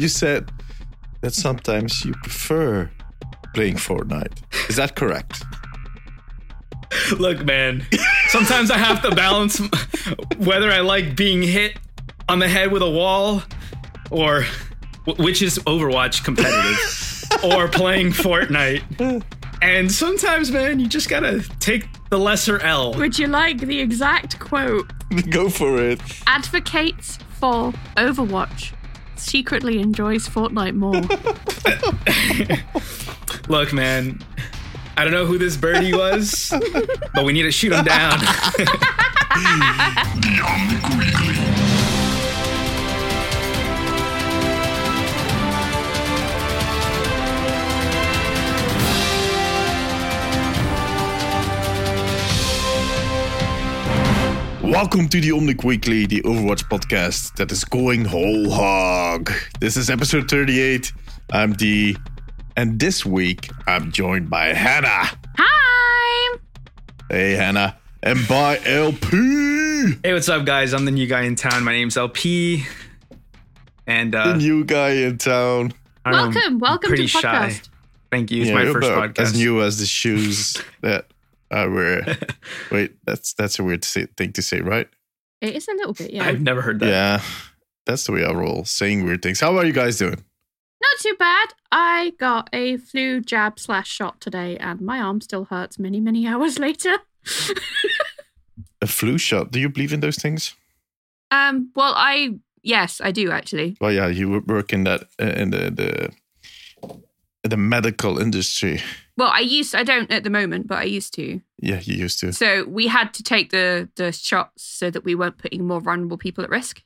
you said that sometimes you prefer playing Fortnite. Is that correct? Look, man. Sometimes I have to balance whether I like being hit on the head with a wall or which is Overwatch competitive or playing Fortnite. And sometimes, man, you just gotta take the lesser L. Would you like the exact quote? Go for it. Advocates for Overwatch. Secretly enjoys Fortnite more. Look, man, I don't know who this birdie was, but we need to shoot him down. Welcome to the Omnic Weekly, the Overwatch podcast that is going whole hog. This is episode 38. I'm D, and this week I'm joined by Hannah. Hi! Hey, Hannah. And by LP, hey, what's up, guys? I'm the new guy in town. My name's LP. And uh, the new guy in town. I don't know, Welcome, I'm welcome to the shy. podcast. Thank you. It's Yeah, my first podcast. As new as the shoes that I wear. Wait, that's that's a weird say, thing to say, right? It is a little bit, yeah. I've never heard that. Yeah, that's the way I roll, saying weird things. How are you guys doing? Not too bad. I got a flu jab slash shot today, and my arm still hurts many, many hours later. A flu shot? Do you believe in those things? um, well, I yes, I do actually. Well, yeah, you work in that uh, in the the the medical industry. Well, I used I don't at the moment, but I used to. Yeah, you used to. So we had to take the the shots so that we weren't putting more vulnerable people at risk.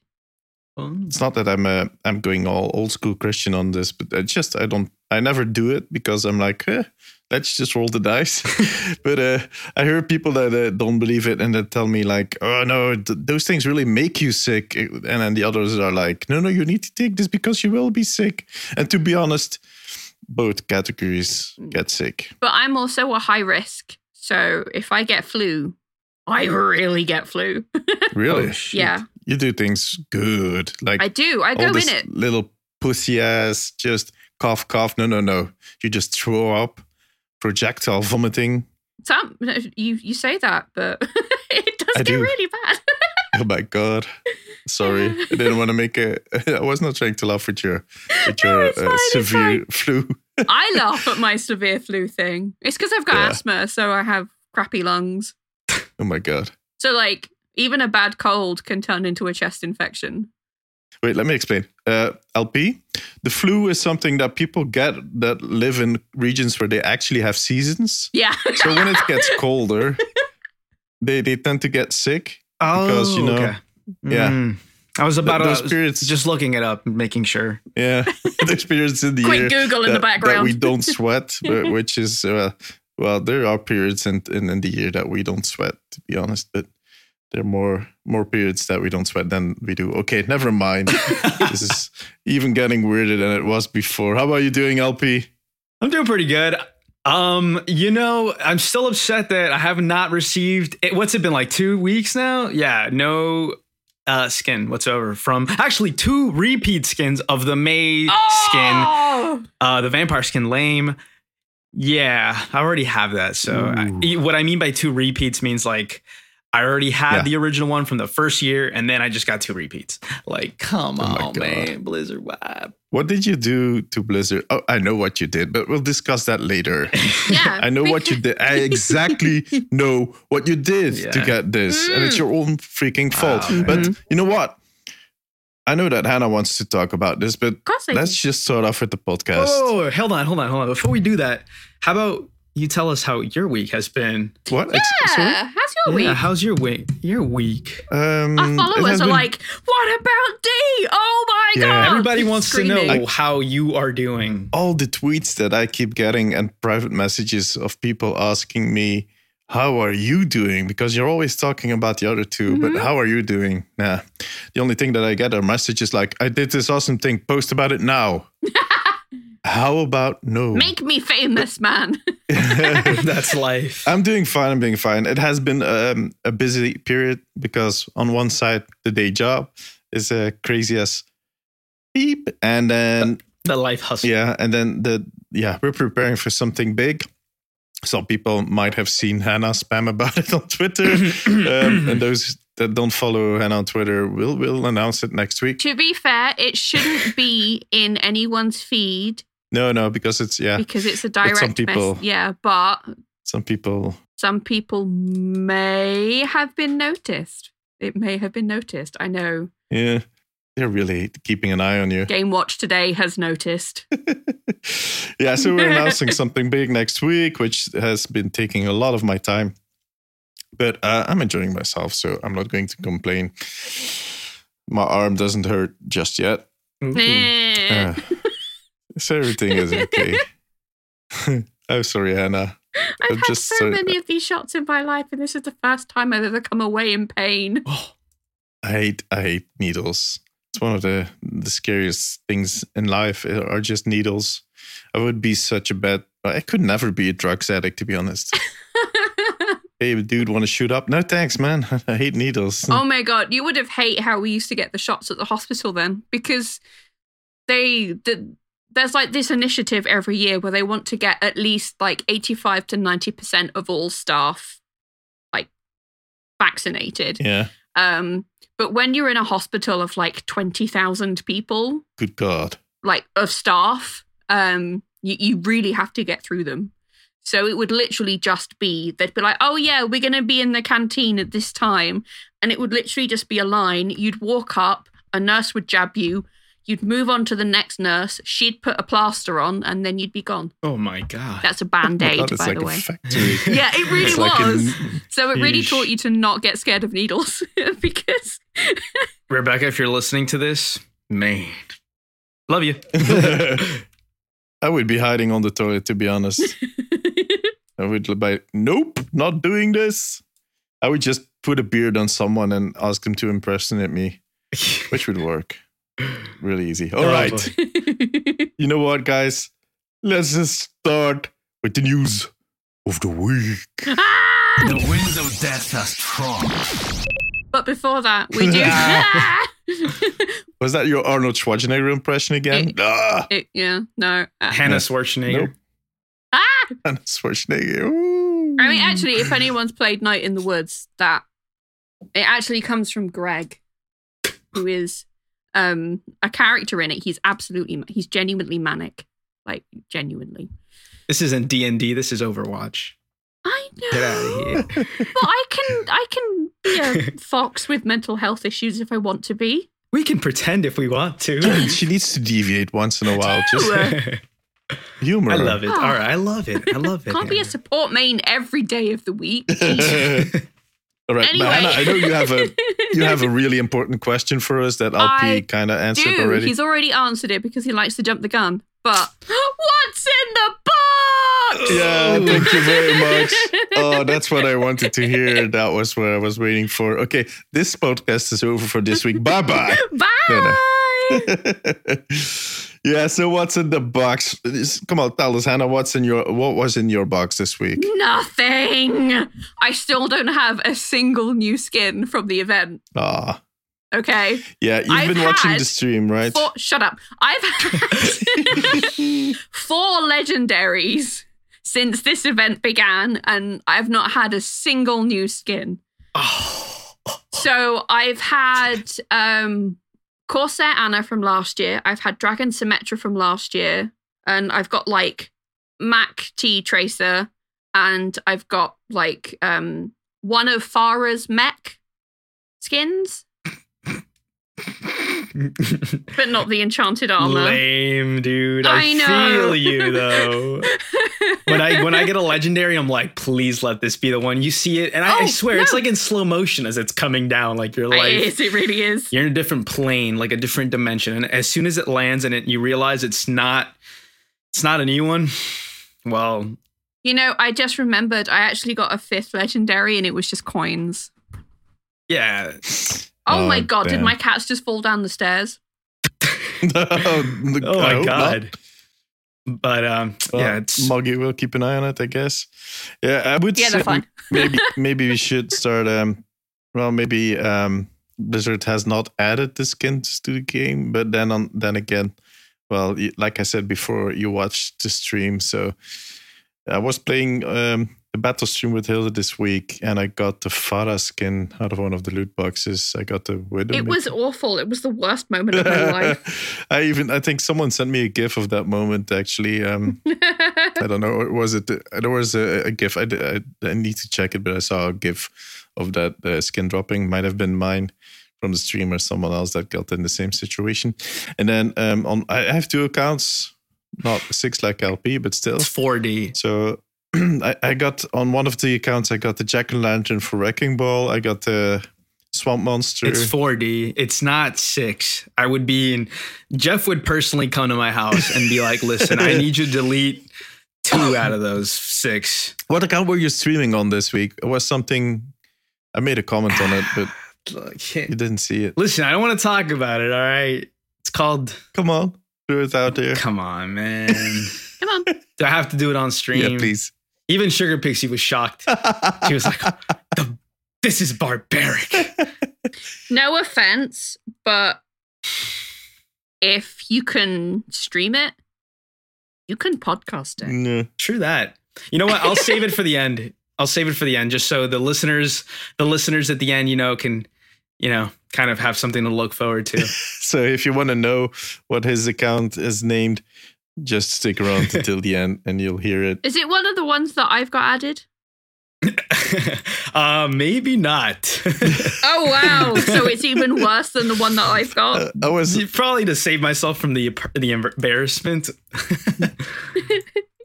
Oh. It's not that I'm uh, I'm going all old school Christian on this, but it's just I don't I never do it because I'm like, eh, let's just roll the dice. but uh, I hear people that uh, don't believe it and that tell me like, oh no, th- those things really make you sick, and then the others are like, no, no, you need to take this because you will be sick. And to be honest, both categories mm. get sick. But I'm also a high risk. So if I get flu, I really get flu. Really, Oh, yeah, you do things good, like I do. I go in it. little pussy ass, just cough, cough. No, no, no. You just throw up, projectile vomiting. Some you you say that, but it does I get do. really bad. Oh my god. Sorry, I didn't want to make a. I was not trying to laugh at your with No, your it's uh, fine, it's severe flu. I laugh at my severe flu thing. It's because I've got Yeah. asthma, so I have crappy lungs. Oh my god. So like even a bad cold can turn into a chest infection. Wait, let me explain. Uh, LP, the flu is something that people get that live in regions where they actually have seasons. Yeah. So when it gets colder, they they tend to get sick. Oh, Because, you know, okay. Yeah. Mm. I was about those to periods- just looking it up, making sure. Yeah, there's periods in the Quick year Google in the background. that we don't sweat, but which is uh, well, there are periods in, in in the year that we don't sweat, to be honest. But there are more more periods that we don't sweat than we do. Okay, never mind. this is even getting weirder than it was before. How about you doing, LP? I'm doing pretty good. Um, you know, I'm still upset that I have not received it, what's it been like two weeks now? Yeah, no uh skin whatsoever from actually two repeat skins of the May skin, Oh! uh the vampire skin lame. Yeah, I already have that. So I, what I mean by two repeats means like I already had Yeah. the original one from the first year, and then I just got two repeats. Like, come Oh on, man, Blizzard, why? What did you do to Blizzard? Oh, I know what you did, but we'll discuss that later. Yeah. I know what you did. I exactly know what you did to get this, and it's mm. your own freaking fault. Wow, man. but mm-hmm. you know what? I know that Hannah wants to talk about this, but Of course I let's just start off with the podcast. Oh, hold on, hold on, hold on. Before we do that, how about you tell us how your week has been? What? Ex- sorry? Yeah. How's your Yeah, week? how's your week? Your week. Um, Our it followers are been- like, what about D? Oh my Yeah. god. Everybody wants Screaming. to know how you are doing. all the tweets that I keep getting and private messages of people asking me, "How are you doing?" Because you're always talking about the other 2 but Mhm. how are you doing? Nah, the only thing that I get are messages like, "I did this awesome thing. Post about it now." how about no? Make me famous, man. That's life. I'm doing fine. I'm doing fine. It has been um, a busy period because on one side, the day job is uh, crazy as beep, and then The life hustle. yeah, and then the yeah, we're preparing for something big. Some people might have seen Hannah spam about it on Twitter, um, and those that don't follow Hannah on Twitter will will announce it next week. To be fair, it shouldn't be in anyone's feed No, no, because it's yeah, because it's a But direct some mess- people- Yeah, but some people some people may have been noticed. It may have been noticed. I know. yeah, they're really keeping an eye on you. Game Watch today has noticed. yeah, so we're announcing something big next week, which has been taking a lot of my time. But uh, I'm enjoying myself, so I'm not going to complain. My arm doesn't hurt just yet. Eh. Uh, so everything is okay. I'm sorry, Hannah. I've I'm had just so so- many of these shots in my life, and this is the first time I've ever come away in pain. Oh, I hate I hate needles. It's one of the the scariest things in life uh, are just needles. I would be such a bad. I could never be a drugs addict, to be honest. hey, dude, want to shoot up? No, thanks, man. I hate needles. oh my god, you would have hate how we used to get the shots at the hospital then, because they the, there's like this initiative every year where they want to get at least like 85 to 90 percent of all staff like vaccinated. Yeah. Um, but when you're in a hospital of like 20,000 people, Good God. like of staff, um, you, you really have to get through them. So it would literally just be, they'd be like, oh yeah, we're going to be in the canteen at this time. And it would literally just be a line. You'd walk up, a nurse would jab you, you'd move on to the next nurse, she'd put a plaster on, and then you'd be gone. oh my god. That's a oh band aid, God, by like the way. factory. Yeah, it really It's like was. so it really Yeesh. taught you to not get scared of needles because Rebecca, if you're listening to this, man, love you. I would be hiding on the toilet, to be honest. I would be like, nope, not doing this. I would just put a beard on someone and ask them to impersonate me, which would work. Really easy. All right. boy. You know what, guys? Let's just start with the news of the week. Ah! The winds of death are strong. But before that, we do. Was that your Arnold Schwarzenegger impression again? It- ah, It- yeah, no. Uh, Hannah Schwarzenegger. Nope. ah! Arnold Schwarzenegger. Ooh. I mean, actually, if anyone's played Night in the Woods, that it actually comes from Greg, who is um a character in it. He's absolutely, he's genuinely manic, like genuinely. This isn't D and D. This is Overwatch. I know. Get out of here. But I can, I can be a fox with mental health issues if I want to be. We can pretend if we want to. she needs to deviate once in a while. Just humor. I love it. Ah. All right, I love it. I love it. Can't be a support main every day of the week. All right, Anyway. I know you have a you have a really important question for us that LP kind of answered do. already. He's already answered it because he likes to jump the gun. But what's in the box? Yeah, thank you very much. Oh, that's what I wanted to hear. That was what I was waiting for. Okay, this podcast is over for this week. Bye bye. No, yeah, so what's in the box? Come on, tell us, Hannah. What's in your what was in your box this week? Nothing. I still don't have a single new skin from the event. Ah, Okay. yeah, you've I've been watching the stream, right? Four, shut up. I've had four legendaries since this event began, and I've not had a single new skin. Oh, So I've had um Corsair Ana from last year. I've had Dragon Symmetra from last year. And I've got like Mach T Tracer. And I've got like um one of Pharah's mech skins, but not the enchanted armor. Lame, dude. I, I know. feel you though. when I when I get a legendary, I'm like, please let this be the one. You see it, and I, I Oh, swear it's like in slow motion as it's coming down. Like your it life, is, it really is. you're in a different plane, like a different dimension. And as soon as it lands and it, you realize it's not, it's not a new one. Well, You know, I just remembered I actually got a fifth legendary and it was just coins. yeah. Oh, Oh, my god, did my cats just fall down the stairs? oh Oh my god. But um, yeah, it's Moggy will keep an eye on it, I guess. Yeah, I would Yeah, say they're fine. maybe maybe we should start um well maybe um Blizzard has not added the skins to the game. But then on then again, well, like I said before, you watched the stream, so I was playing um, the battle stream with Hilda this week, and I got the Pharah skin out of one of the loot boxes. I got the Widow. It was awful. It was the worst moment of my life. I even I think someone sent me a gif of that moment actually. Um, I don't know. or Was it? There was a, a gif. I, I, I need to check it, but I saw a gif of that uh, skin dropping. Might have been mine from the stream or someone else that got in the same situation. And then um, on I have two accounts, not six like LP, but still. It's 4D. So I, I got on one of the accounts. I got the Jack o' Lantern for Wrecking Ball. I got the Swamp Monster. It's 4D. It's not six. I would be in. Jeff would personally come to my house and be like, "Listen, I need you to delete two out of those six. what account were you streaming on this week? It was something. I made a comment on it, but you didn't see it. Listen, I don't want to talk about it. All right. It's called. Come on, throw it out there. Come on, man. Come on. Do I have to do it on stream? Yeah, please. Even Sugar Pixie was shocked. She was like, "The- "This is barbaric." No offense, but if you can stream it, you can podcast it. No. True that. You know what? I'll save it for the end. I'll save it for the end, just so the listeners, the listeners at the end, you know, can, you know, kind of have something to look forward to. So if you want to know what his account is named, just stick around until the end and you'll hear it. Is it one of the ones that I've got added? uh, maybe not. Oh wow! so it's even worse than the one that I've got. Uh, I was Probably to save myself from the the embarrassment.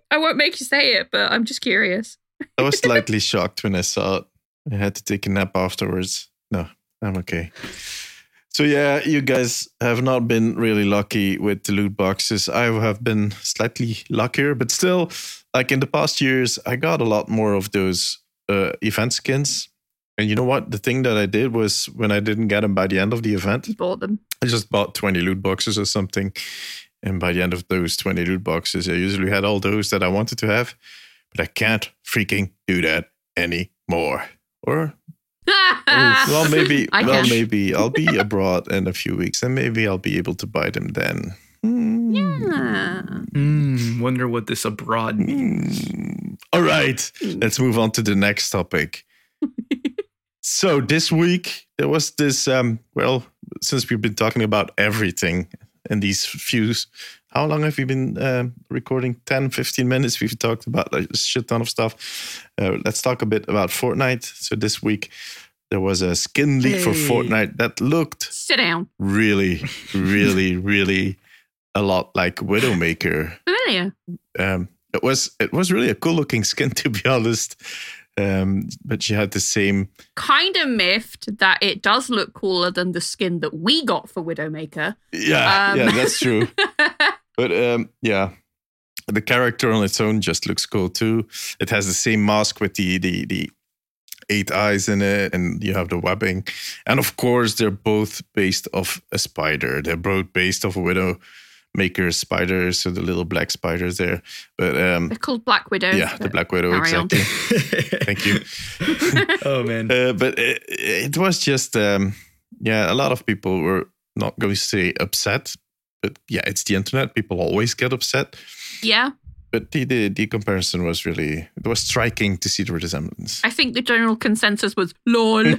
I won't make you say it, but I'm just curious. I was slightly shocked when I saw it. I had to take a nap afterwards. No, I'm okay. So yeah, you guys have not been really lucky with the loot boxes. I have been slightly luckier, but still, like in the past years, I got a lot more of those uh, event skins. And you know what? The thing that I did was when I didn't get them by the end of the event, You bought them. I just bought 20 loot boxes or something. And by the end of those 20 loot boxes, I usually had all those that I wanted to have. But I can't freaking do that anymore. Or, well, maybe, I well, can. maybe I'll be abroad in a few weeks and maybe I'll be able to buy them then. Hmm. Yeah. Hmm, wonder what this abroad means. Hmm. All right, let's move on to the next topic. so this week there was this. Um, well, since we've been talking about everything in these few, how long have we been um, recording? 10, 15 minutes. We've talked about like, a shit ton of stuff. Uh, let's talk a bit about Fortnite. So this week there was a skin leak for Fortnite that looked Sit down. really, really, really a lot like Widowmaker Familiar. um, it was it was really a cool looking skin to be honest. Um, but she had the same. Kind of miffed that it does look cooler than the skin that we got for Widowmaker. Yeah, Um. yeah, that's true. but um, yeah, the character on its own just looks cool too. It has the same mask with the the the eight eyes in it, and you have the webbing. And of course, they're both based off a spider. They're both based off a widow maker spider, so the little black spiders there. But um, They're called Black Widows. yeah, the black widow exactly. Thank you. oh man. Uh, but it, it was just, um, yeah, a lot of people were not going to say upset, but yeah, it's the internet. People always get upset. Yeah, But the, the, the comparison was really, it was striking to see the resemblance. I think the general consensus was lol.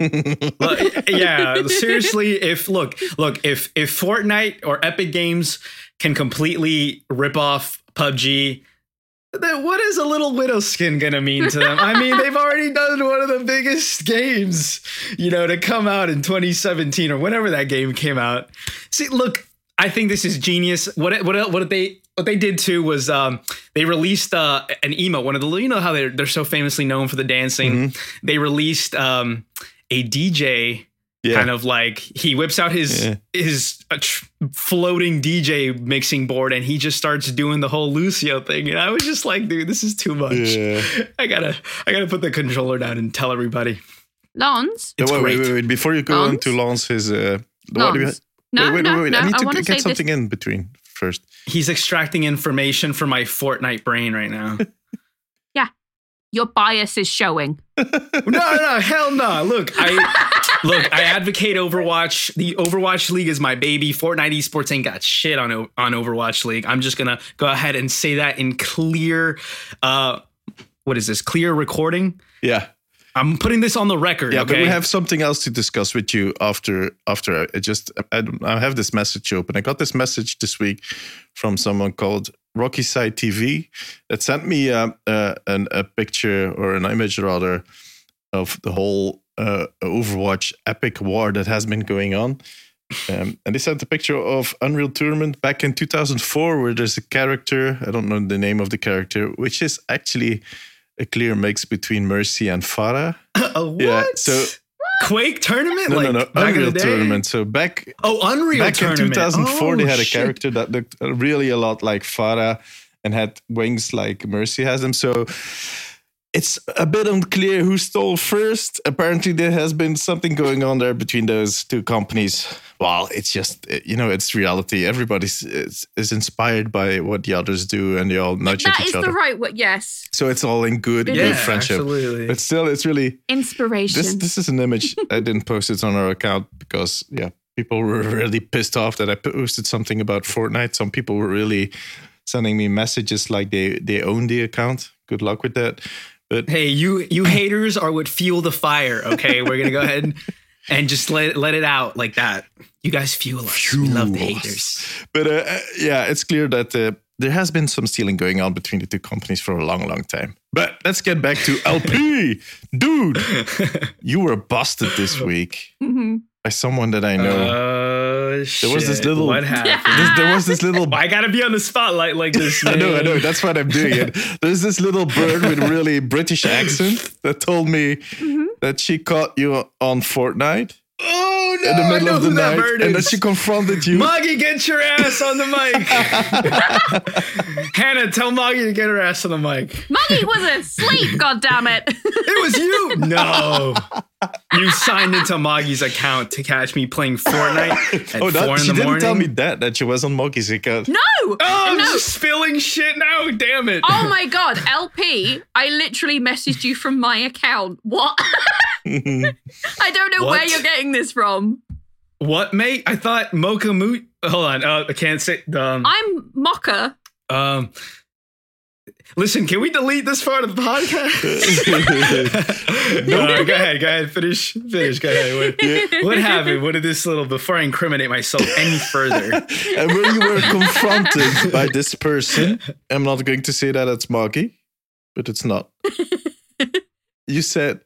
Well, yeah, seriously, if look, look, if if Fortnite or Epic Games can completely rip off PUBG, then what is a little widow skin gonna mean to them? I mean, they've already done one of the biggest games, you know, to come out in 2017 or whenever that game came out. See, look, I think this is genius. What what what they what they did too was um, they released uh, an emo. One of the you know how they're they're so famously known for the dancing. They released um, a DJ yeah. kind of like he whips out his Yeah. his uh, tr- floating DJ mixing board and he just starts doing the whole Lucio thing and I was just like dude this is too much Yeah. I gotta I gotta put the controller down and tell everybody Lance? it's wait, wait, great wait, wait. Before you go on Lance? to launch his, uh, what do you Lance. No, wait, wait, no, wait, wait. no. I need to want to get something this. in between first. he's extracting information from my Fortnite brain right now yeah, Your bias is showing. no no hell no look I Look, I advocate Overwatch. The Overwatch League is my baby. Fortnite esports ain't got shit on on Overwatch League. I'm just gonna go ahead and say that in clear. Uh, what is this? Clear recording. Yeah. I'm putting this on the record. Yeah, okay? but we have something else to discuss with you after. After I just, I, I have this message open. I got this message this week from someone called Rocky Side TV that sent me uh, uh, an, a picture or an image rather of the whole uh, Overwatch epic war that has been going on. Um, and they sent a picture of Unreal Tournament back in 2004, where there's a character, I don't know the name of the character, which is actually a clear mix between Mercy and Pharah. Uh, what? Yeah, so Quake tournament? no, like no, no, Unreal? Tournament. So back Oh, Unreal back tournament. in 2004, they Oh, had a shit. character that looked really a lot like Pharah and had wings like Mercy has them. So it's a bit unclear who stole first. Apparently, there has been something going on there between those two companies. Well, it's just you know, it's reality. Everybody's is, is inspired by what the others do, and they all nudge That at each other. That is the right word. Yes, so it's all in good, It good Yeah, friendship. absolutely. But still, it's really inspiration. this this is an image I didn't post it on our account because yeah, people were really pissed off that I posted something about Fortnite. Some people were really sending me messages like they they own the account. Good luck with that. But Hey, you you haters are what fuel the fire. Okay, we're gonna go ahead and, and just let let it out like that. You guys fuel us. We love the haters. but uh, uh, yeah, it's clear that uh, there has been some stealing going on between the two companies for a long, long time. But let's get back to LP, dude. You were busted this week Mhm. by someone that I know. Shit! was this little- What happened? This- there was this little I gotta be on the spotlight like this? I know, I know. That's what I'm doing. It. There's this little bird with really British accent that told me mm-hmm. that she caught you on Fortnite Oh no! in the I middle of the who night, and that is. she confronted you. Moggy, get your ass on the mic. Hannah, tell Moggy to get her ass on the mic. Maggie was asleep. God damn it! It was you. No. You signed into Moggy's account to catch me playing Fortnite at oh, that, four in she didn't tell me that that she was on Moggy's account. No, Oh, I'm no. just spilling shit now. Damn it. Oh my god, LP! I literally messaged you from my account. What? I don't know where you're getting this from. What, mate? I thought Mocha Moot. Hold on. Uh, I can't say. Um, I'm Mocha. um, listen, can we delete this part of the podcast? no, go ahead. Go ahead. Finish. Finish. Go ahead. What, what happened? What did this little, before I incriminate myself any further? and when you were confronted by this person, I'm not going to say that it's Moggy, but it's not. you said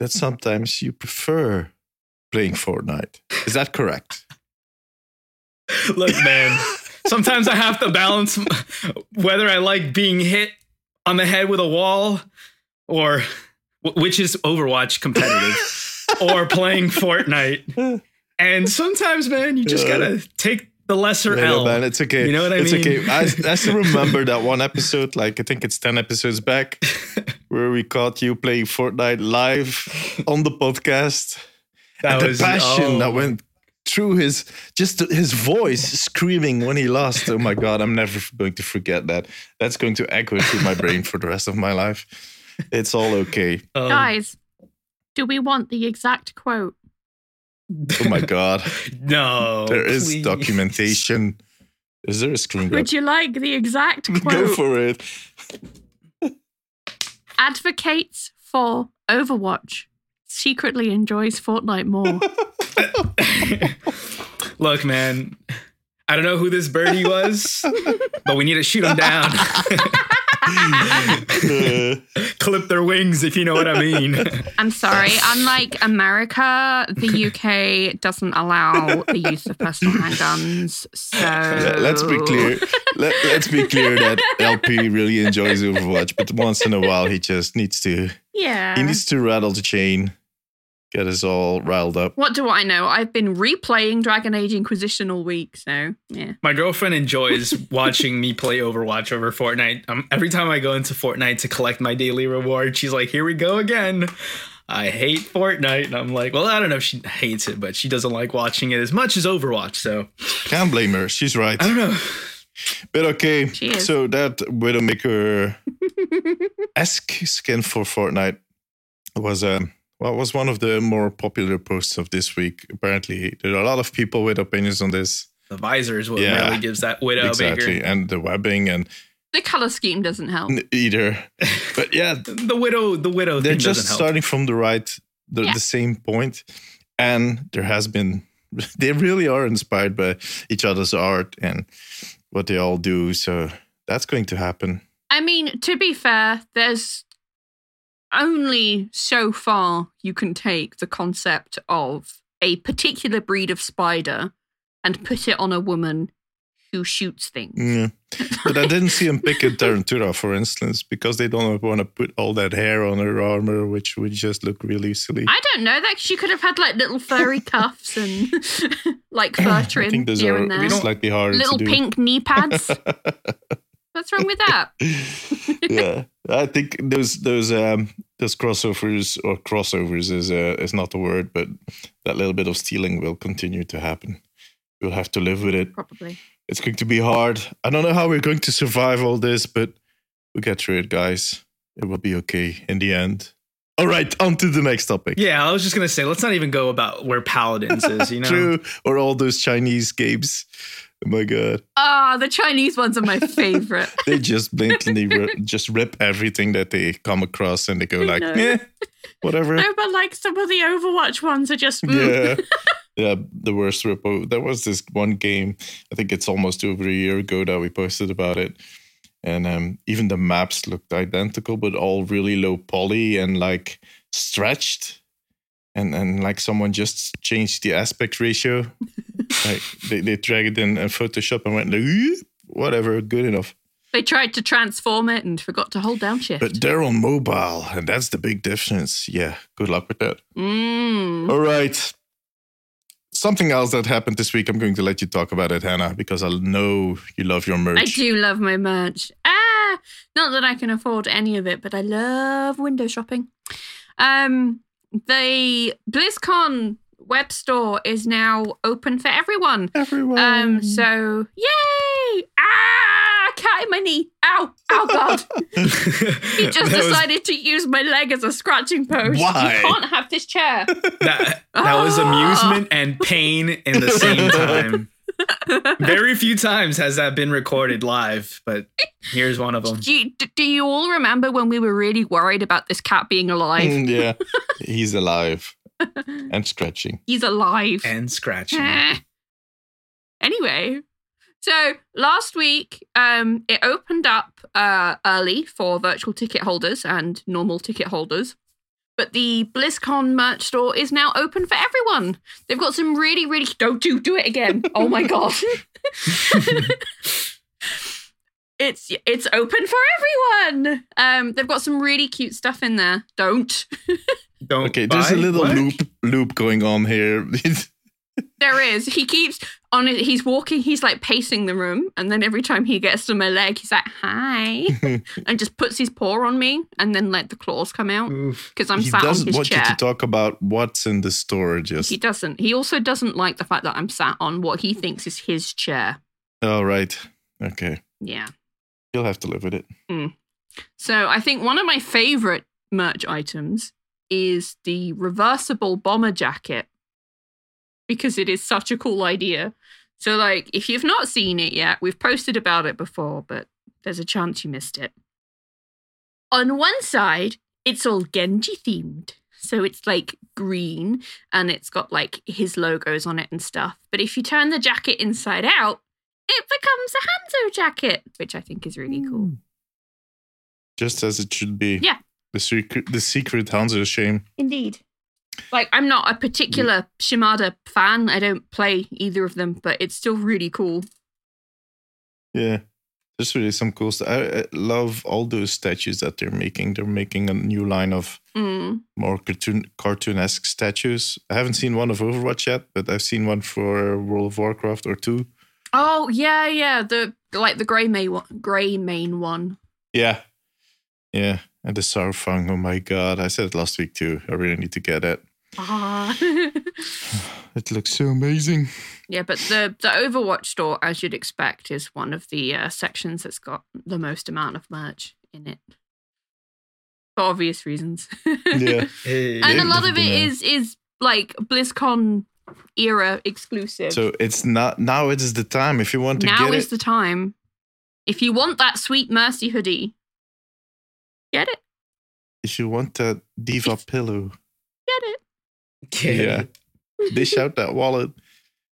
that sometimes you prefer playing Fortnite. Is that correct? Look, man, sometimes I have to balance whether I like being hit on the head with a wall or which is Overwatch competitive or playing Fortnite. And sometimes, man, you just gotta take the lesser Yeah, no, L. man, it's okay. You know what I mean? it's mean? okay. I, I still remember that one episode, like I think it's 10 episodes back, where we caught you playing Fortnite live on the podcast. that and the passion oh. that went through his just his voice screaming when he lost. Oh my god, I'm never going to forget that. That's going to echo through my brain for the rest of my life. It's all okay. Um, Guys, do we want the exact quote? Oh my god. no, There is please. documentation. Is there a screen? Would you like the exact Go for it. Advocates for Overwatch. Secretly enjoys Fortnite more. Look, man, I don't know who this birdie was, but we need to shoot him down. Clip their wings, if you know what I mean. I'm sorry. Unlike America, the UK doesn't allow the use of personal handguns. So let- let's be clear. Let, let's be clear that LP really enjoys Overwatch, but once in a while he just needs to Yeah. he needs to rattle the chain, get us all riled up. What do I know? I've been replaying Dragon Age Inquisition all week, so yeah. My girlfriend enjoys watching me play Overwatch over Fortnite. Um, every time I go into Fortnite to collect my daily reward, she's like, "Here we go again." I hate Fortnite, and I'm like, "Well, I don't know if she hates it, but she doesn't like watching it as much as Overwatch." So Can't blame her. She's right. I don't know. But okay, so that Widowmaker esque skin for Fortnite was um what was one of the more popular posts of this week? Apparently, there are a lot of people with opinions on this. The visor is what Yeah. really gives that widow exactly, bigger. and the webbing and The color scheme doesn't help. n- either. But yeah, The widow, the widow they're thing just doesn't help. starting from the right, the, Yeah. the same point, and there has been. They really are inspired by each other's art and what they all do. So that's going to happen. I mean, to be fair, there's only so far you can take the concept of a particular breed of spider and put it on a woman who shoots things. Yeah. But I didn't see him pick a Tarantula, for instance, because they don't want to put all that hair on her armor, which would just look really silly. I don't know that she could have had like little furry cuffs and like fur trim I think those here are and there. slightly harder Little to do. pink knee pads. What's wrong with that? yeah, I think those those um those crossovers or crossovers is uh, is not the word, but that little bit of stealing will continue to happen. We'll have to live with it. Probably. It's going to be hard. I don't know how we're going to survive all this, but we'll get through it, guys. It will be okay in the end. All right, on to the next topic. Yeah, I was just gonna say, let's not even go about where Paladins is. You know, True, or all those Chinese games. Oh my god, Ah, the Chinese ones are my favorite. they just blatantly just rip everything that they come across, and they go like, yeah, whatever. no, but like some of the Overwatch ones are just. mm. yeah yeah the worst repo there was this one game i think it's almost over a year ago that we posted about it and um, even the maps looked identical but all really low poly and like stretched and and like someone just changed the aspect ratio like they, they dragged it in, in photoshop and went like whatever good enough They tried to transform it and forgot to hold down shift. but they're on mobile and that's the big difference yeah good luck with that Mm. All right. Something else that happened this week, I'm going to let you talk about it, Hannah, because I know you love your merch. I do love my merch. Ah, not that I can afford any of it, but I love window shopping. Um, the BlizzCon web store is now open for everyone. Everyone. Um, so yay! Ah, cat in my knee. Ow! Ow, God! He just That was- decided to use my leg as a scratching post. Why? You can't have this chair. that, that was Ah. amusement and pain in the same time. Very few times has that been recorded live, but here's one of them. Do you, do you all remember when we were really worried about this cat being alive? Mm, yeah, he's alive and scratching. He's alive. And scratching. Anyway, so last week um, it opened up uh, early for virtual ticket holders and normal ticket holders. But the BlizzCon merch store is now open for everyone. They've got some really, really don't do do it again. Oh my god. it's it's open for everyone. Um, they've got some really cute stuff in there. Don't. Don't Okay, there's a little what? loop loop going on here. There is. He keeps on it. He's walking. He's like pacing the room, and then every time he gets to my leg, he's like, "Hi," and just puts his paw on me, and then let the claws come out because I'm he sat on his chair. He doesn't want you to talk about what's in the store. Just He doesn't. He also doesn't like the fact that I'm sat on what he thinks is his chair. all right. Okay, Yeah. you'll have to live with it. Mm. So I think one of my favorite merch items is the reversible bomber jacket because it is such a cool idea. So, like, if you've not seen it yet, we've posted about it before, but there's a chance you missed it. On one side, it's all Genji themed. So it's like green and it's got like his logos on it and stuff. But if you turn the jacket inside out, it becomes a Hanzo jacket, which I think is really cool. Hmm. Just as it should be. Yeah. The secret, the secret Hanzo shame. Indeed. Like I'm not a particular Shimada fan. I don't play either of them, but it's still really cool. Yeah. There's really some cool stuff. I, I love all those statues that they're making. They're making a new line of Mm. more cartoon cartoonesque statues. I haven't seen one of Overwatch yet, but I've seen one for World of Warcraft or two. Oh yeah, yeah. The like the Greymane one, Greymane one. Yeah. Yeah. And the Saurfang, oh my god. I said it last week too. I really need to get it. Ah. It looks so amazing. yeah, but the the Overwatch store, as you'd expect, is one of the uh, sections that's got the most amount of merch in it. for obvious reasons. Yeah. Hey. and a lot of it is is like BlizzCon era exclusive. So it's not now. It is the time if you want to now get is it. the time. If you want that sweet mercy hoodie, get it, if you want that D.Va pillow, get it. yeah, dish out that wallet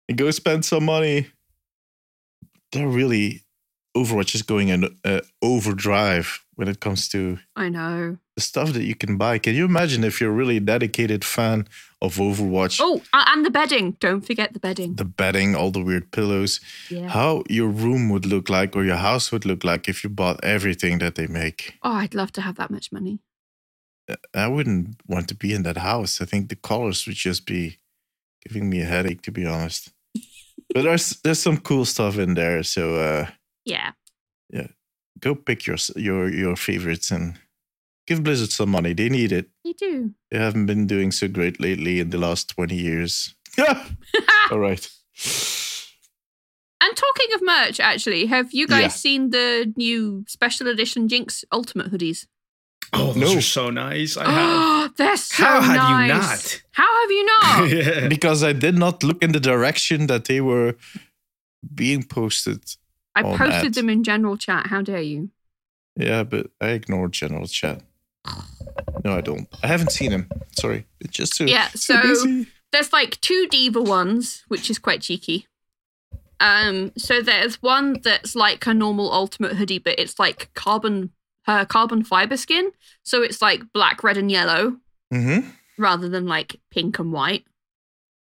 and go spend some money. They're really Overwatch is going in uh, overdrive when it comes to I know. the stuff that you can buy. Can you imagine if you're a really dedicated fan of Overwatch? Oh, and the bedding. Don't forget the bedding. The bedding, all the weird pillows, Yeah. how your room would look like or your house would look like if you bought everything that they make. Oh, I'd love to have that much money. I wouldn't want to be in that house. I think the colors would just be giving me a headache, to be honest. but there's there's some cool stuff in there, so uh, Yeah. go pick your your your favorites and give Blizzard some money. They need it. You do. They haven't been doing so great lately in the last twenty years. Yeah. All right. And talking of merch, actually, have you guys Yeah. seen the new special edition Jinx Ultimate hoodies? Oh, those No. are so nice. I have. They're so How have nice. you not? How have you not? yeah. Because I did not look in the direction that they were being posted. I Oh, posted Matt. them in general chat. How dare you? Yeah, but I ignored general chat. No, I don't. I haven't seen him. Sorry. It's just too, Yeah, so- busy. There's like two D.Va ones, which is quite cheeky. Um, so there's one that's like a normal ultimate hoodie, but it's like carbon uh, carbon fiber skin. So it's like black, red, and yellow Mm-hmm. rather than like pink and white.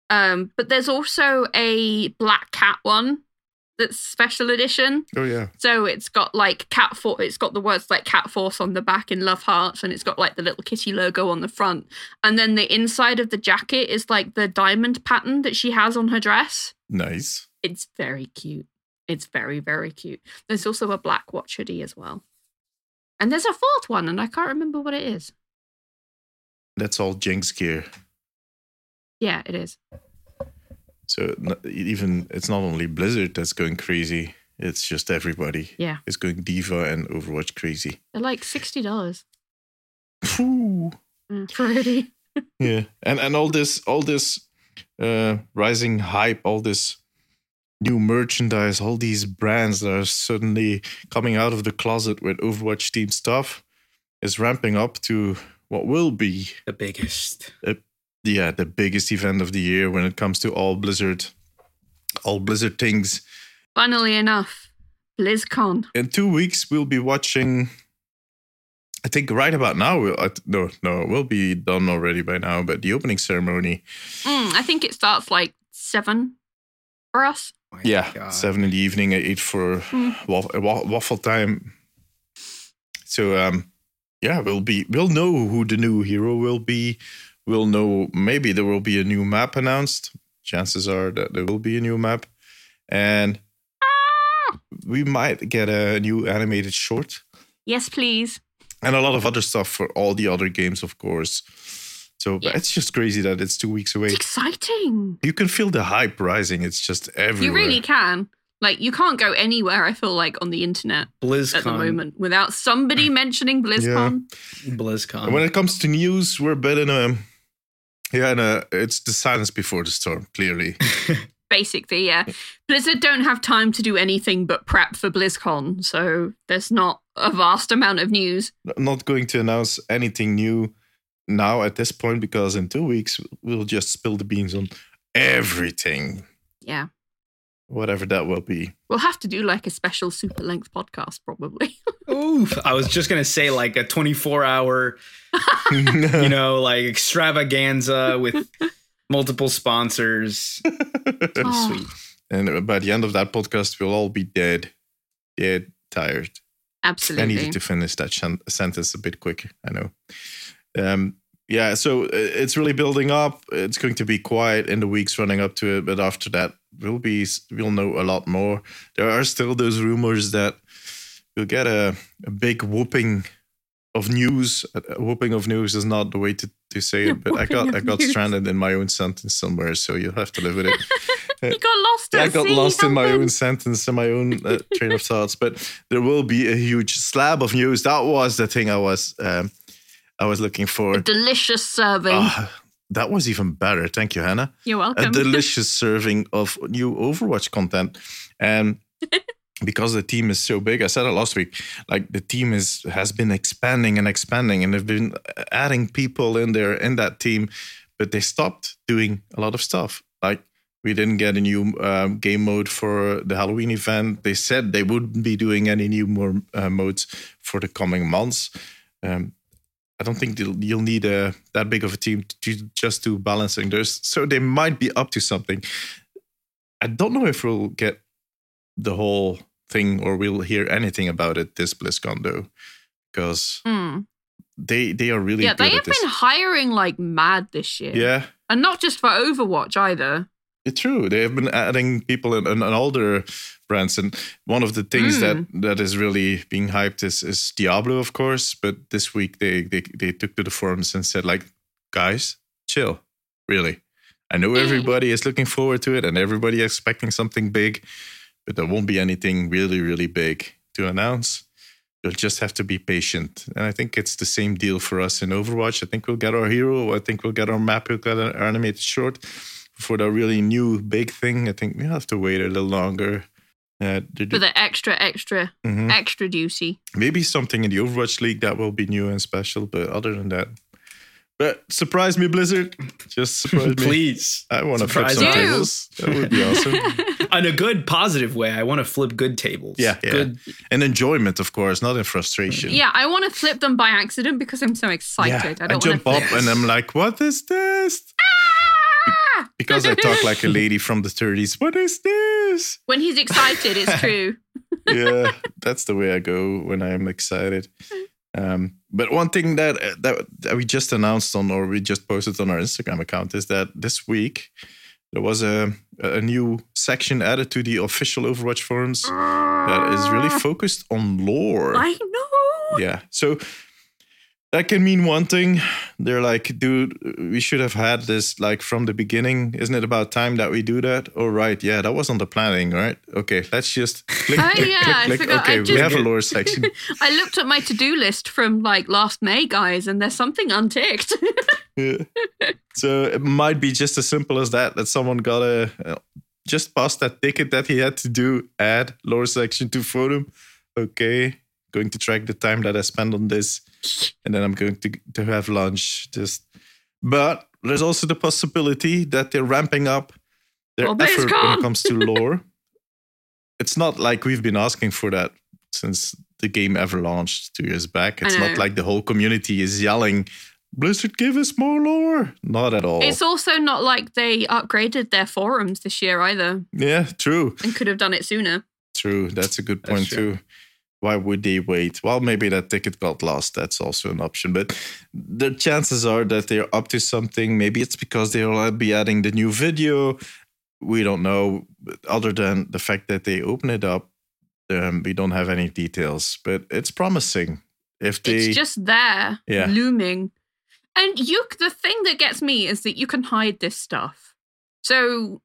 Um, but there's also a black cat one that's special edition. Oh yeah. So it's got like cat for it's got the words like cat force on the back in love hearts and it's got like the little kitty logo on the front. And then the inside of the jacket is like the diamond pattern that she has on her dress. Nice. It's very cute. It's very, very cute. There's also a black watch hoodie as well. And there's a fourth one, and I can't remember what it is. That's all Jinx gear. Yeah, it is. So even it's not only Blizzard that's going crazy. It's just everybody. Yeah. It's going D.Va and Overwatch crazy. They're like sixty dollars Phew. for. Yeah, and and all this all this uh, rising hype, all this new merchandise, all these brands that are suddenly coming out of the closet with Overwatch team stuff is ramping up to what will be The biggest. Yeah the biggest event of the year when it comes to all Blizzard, all Blizzard things. Funnily enough, BlizzCon. In two weeks, we'll be watching. I think right about now, we'll, I, no, no, it will be done already by now. But the opening ceremony, Mm, I think it starts like seven for us. My yeah, God. seven in the evening, eight for Hmm. waffle, waffle time. So, um, yeah, we'll be, we'll know who the new hero will be. We'll know maybe there will be a new map announced. Chances are that there will be a new map, and ah! we might get a new animated short. Yes, please. and a lot of other stuff for all the other games, of course. So Yeah. it's just crazy that it's two weeks away. It's exciting. You can feel the hype rising. It's just everywhere. You really can. Like, you can't go anywhere, I feel like, on the internet BlizzCon. at the moment without somebody mentioning BlizzCon. BlizzCon. And when it comes to news, we're a bit in a yeah, a it's the silence before the storm. Clearly, Basically, yeah. Blizzard don't have time to do anything but prep for BlizzCon, so there's not a vast amount of news. I'm not going to announce anything new now at this point because in two weeks we'll just spill the beans on everything, Yeah. Whatever that will be. We'll have to do like a special super length podcast, probably. Oof. I was just gonna say like a 24 hour, you know, like extravaganza with multiple sponsors. Oh. Sweet. and by the end of that podcast, we'll all be dead, dead, tired. Absolutely. I Absolutely. needed to finish that shen- sentence a bit quicker. I know. Um, yeah, so uh, it's really building up. It's going to be quiet in the weeks running up to it, but after that, we'll be we'll know a lot more. There are still those rumors that we'll get a, a big whooping of news. A whooping of news is not the way to, to say it, but I got I got news. stranded in my own sentence somewhere, so you'll have to live with it. you got lost. Yeah, I got lost in my own sentence and my own uh, train of thoughts. But there will be a huge slab of news. That was the thing I was um, I was looking for. Delicious serving. Ah, that was even better. Thank you, Hannah. You're welcome. a delicious serving of new Overwatch content. And because the team is so big, I said it last week, like the team is has been expanding and expanding and they've been adding people in there in that team, but they stopped doing a lot of stuff. Like we didn't get a new um, game mode for the Halloween event. They said they wouldn't be doing any new more uh, modes for the coming months. Um, I don't think you'll, need a, that big of a team to just do balancing. There's so they might be up to something. I don't know if we'll get the whole thing or we'll hear anything about it this BlizzCon though, because Hmm. they they are really Yeah, good they at have this. been hiring like mad this year. yeah, And not just for Overwatch either. It's true. They have been adding people in older brands, and one of the things that hmm. that is really being hyped is is Diablo, of course. But this week they they they took to the forums and said like, guys, chill, really. I know hmm. everybody is looking forward to it, and everybody expecting something big, but there won't be anything really really big to announce. You'll just have to be patient, and I think it's the same deal for us in Overwatch. I think we'll get our hero. I think we'll get our map. We'll get our animated short for the really new big thing, I think we have to wait a little longer. Uh, the- For the extra, extra, Mhm. extra juicy. Maybe something in the Overwatch League that will be new and special, but other than that, but surprise me, Blizzard! Just surprise me. Please. I want to flip some me. tables. That would be awesome. In a good, positive way. I want to flip good tables. Yeah, yeah. Good. and enjoyment, of course, not in frustration. Yeah, I want to flip them by accident because I'm so excited. Yeah, I don't jump up to. and I'm like, "What is this?" Because I talk like a lady from the 30s. What is this? When he's excited, it's true. yeah, that's the way I go when I'm excited. Hmm. Um, but one thing that, uh, that that we just announced on, or we just posted on our Instagram account, is that this week there was a a new section added to the official Overwatch forums that is really ah. focused on lore. I know. Yeah, so that can mean one thing. They're like, dude, we should have had this like from the beginning. Isn't it about time that we do that? Oh, right. Yeah, that was on the planning, right? Okay, let's just click, Oh, click, yeah, I click, click. Okay, we just- have a lore section. I looked at my to-do list from like last May, guys, and there's something unticked. Yeah. So it might be just as simple as that. That someone got a uh, just passed that ticket that he had to do. Add lore section to forum. Okay, going to track the time that I spend on this, and then I'm going to to have lunch. Just, but there's also the possibility that they're ramping up their Well, effort when it comes to lore. it's not like we've been asking for that since the game ever launched two years back. It's not like the whole community is yelling, Blizzard, give us more lore. Not at all. it's also not like they upgraded their forums this year either, yeah, true. and could have done it sooner. True. That's a good point, too. Why would they wait? Well, maybe that ticket got lost. That's also an option. But the chances are that they're up to something. Maybe it's because they'll be adding the new video. We don't know. Other than the fact that they open it up, um, we don't have any details. But it's promising. If they, It's just there, Yeah. looming. And you, the thing that gets me is that you can hide this stuff. So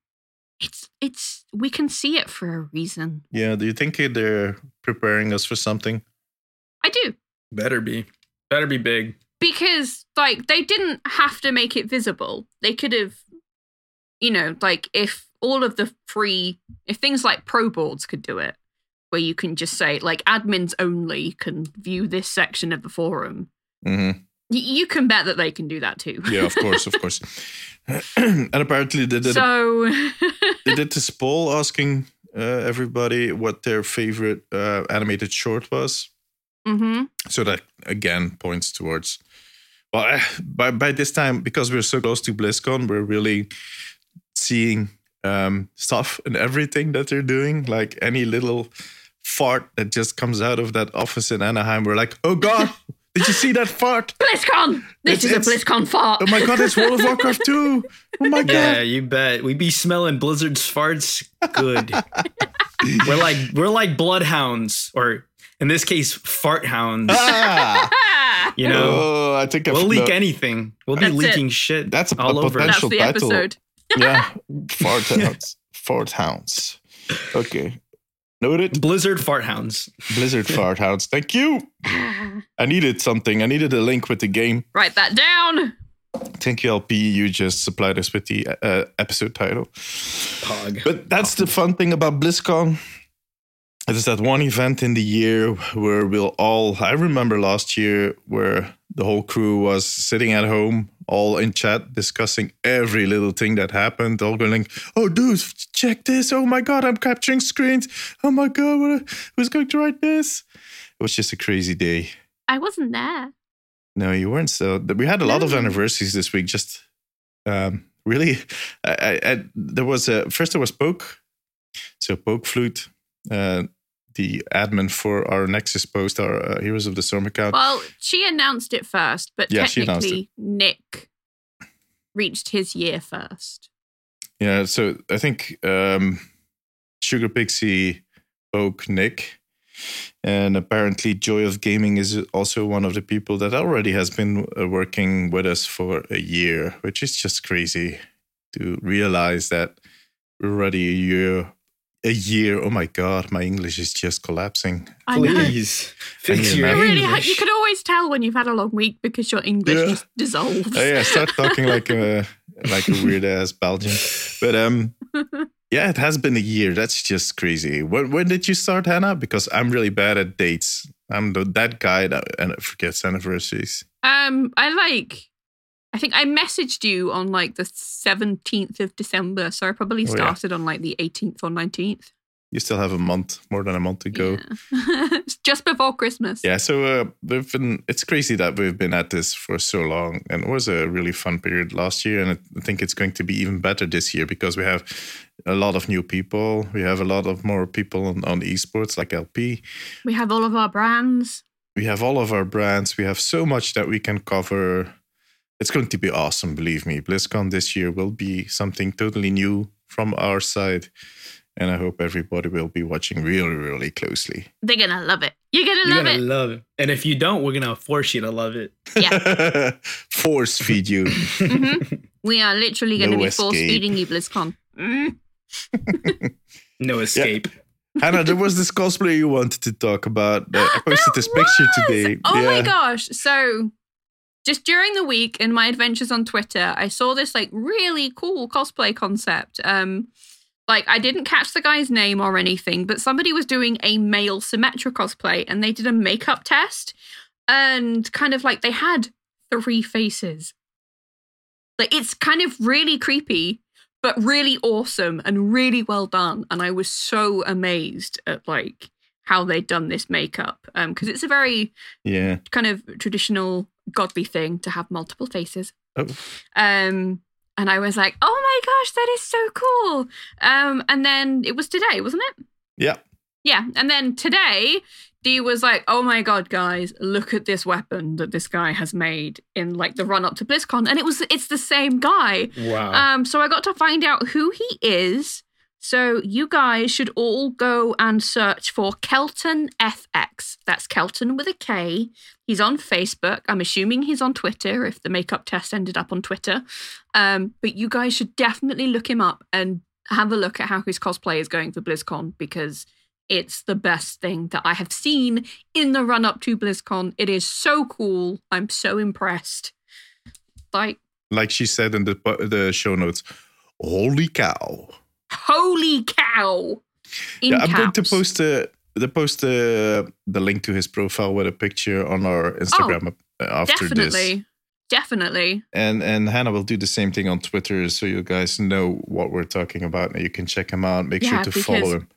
it's it's we can see it for a reason. yeah, do you think they're preparing us for something? I do Better be. Better be big. because like they didn't have to make it visible. They could have, you know, like if all of the free, if things like pro boards could do it, where you can just say like admins only can view this section of the forum. hmm Y- you can bet that they can do that too. Yeah, of course, of course. and apparently they did, so they did this poll asking uh, everybody what their favorite uh, animated short was. hmm So that again points towards. Well, eh, by by this time, because we're so close to BlizzCon, we're really seeing um, stuff and everything that they're doing. Like any little fart that just comes out of that office in Anaheim, we're like, "Oh God, did you see that fart? BlizzCon! This It's- is a BlizzCon fart. Oh my God, it's World of Warcraft 2! Oh my God!" Yeah, you bet. We be smelling Blizzard's farts good. we're like we're like bloodhounds, or in this case, fart hounds. Ah! You know, oh, I think I've we'll leak no- anything. We'll be That's it. leaking shit That's a- all a over. potential- That's the title. episode. yeah, fart hounds. Fart hounds. Okay. Noted. Blizzard fart hounds. Blizzard Fart Hounds. Thank you. I needed something. I needed a link with the game. Write that down. Thank you, LP. You just supplied us with the uh, episode title. Pog. But that's the fun thing about BlizzCon. It is that one event in the year where we'll all. I remember last year where the whole crew was sitting at home, all in chat, discussing every little thing that happened. All going, "Oh, dude, check this! Oh my god, I'm capturing screens! Oh my god, what, who's going to write this?" It was just a crazy day. I wasn't there. No, you weren't. So we had a lot of anniversaries this week. Just um, really, I, I, I, there was a first there was Poke, so Poke Flute, uh, the admin for our Nexus post, our uh, Heroes of the Storm account. Well, she announced it first, but Yeah, technically Nick reached his year first. Yeah, so I think um, Sugar Pixie, Poke, Nick, and apparently Joy of Gaming is also one of the people that already has been uh, working with us for a year, which is just crazy to realize that we're already a year. A year. Oh my God, my English is just collapsing. I know. Please fix you your You really, ha- English. you can always tell when you've had a long week because your English Yeah. just dissolves. Oh yeah, start talking like a like a weird ass Belgian. But um, yeah, it has been a year. That's just crazy. When when did you start, Hannah? Because I'm really bad at dates. I'm the, that guy that and forgets anniversaries. Um, I like. I think I messaged you on like the seventeenth of December, so I probably Oh, yeah. started on like the eighteenth or nineteenth. You still have a month, more than a month to go. It's just before Christmas. Yeah, so uh, we've been. It's crazy that we've been at this for so long, and it was a really fun period last year, and I think it's going to be even better this year because we have a lot of new people. We have a lot of more people on, on esports like LP. We have all of our brands. We have all of our brands. We have so much that we can cover. It's going to be awesome, believe me. BlizzCon this year will be something totally new from our side, and I hope everybody will be watching really, really closely. They're gonna love it. You're gonna You're love gonna it. love it. And if you don't, we're gonna force you to love it. Yeah. force feed you. Mhm. We are literally going to No be force feeding you BlizzCon. Mm. No escape. Hannah, there was this cosplay you wanted to talk about. Uh, I posted this picture today. Oh my gosh. So just during the week in my adventures on Twitter, I saw this like really cool cosplay concept. Um like I didn't catch the guy's name or anything, but somebody was doing a male Symmetra cosplay and they did a makeup test and kind of like they had three faces. Like it's kind of really creepy, but really awesome and really well done. And I was so amazed at like how they'd done this makeup. Um, because it's a very Yeah. kind of traditional godly thing to have multiple faces. Oh. Um, and I was like, oh my gosh, that is so cool. Um, and then it was today, wasn't it? Yeah. Yeah. And then today, Dee was like, oh my God, guys, look at this weapon that this guy has made in like the run up to BlizzCon. And it was, it's the same guy. Wow. Um, so I got to find out who he is. So you guys should all go and search for Kelton FX. That's Kelton with a K. He's on Facebook. I'm assuming he's on Twitter if the makeup test ended up on Twitter. Um, but you guys should definitely look him up and have a look at how his cosplay is going for BlizzCon because it's the best thing that I have seen in the run up to BlizzCon. It is so cool. I'm so impressed. Like, Like she said in the the show notes, holy cow. Holy cow. Yeah, I'm going to post the the post the the link to his profile with a picture on our Instagram uh, after this. Definitely. Definitely. And and Hannah will do the same thing on Twitter, so you guys know what we're talking about, and you can check him out. Make sure to follow him.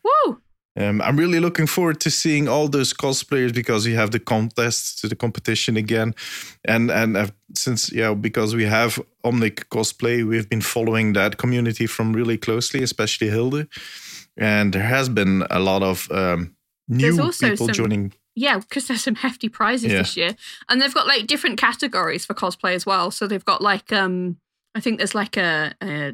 Um, I'm really looking forward to seeing all those cosplayers because we have the contest to the competition again, and and uh, since yeah because we have Omnic cosplay, we've been following that community from really closely, especially Hilde, and there has been a lot of um, new also people some- joining. Yeah, because there's some hefty prizes Yeah. this year. And they've got like different categories for cosplay as well. So they've got like um I think there's like a, a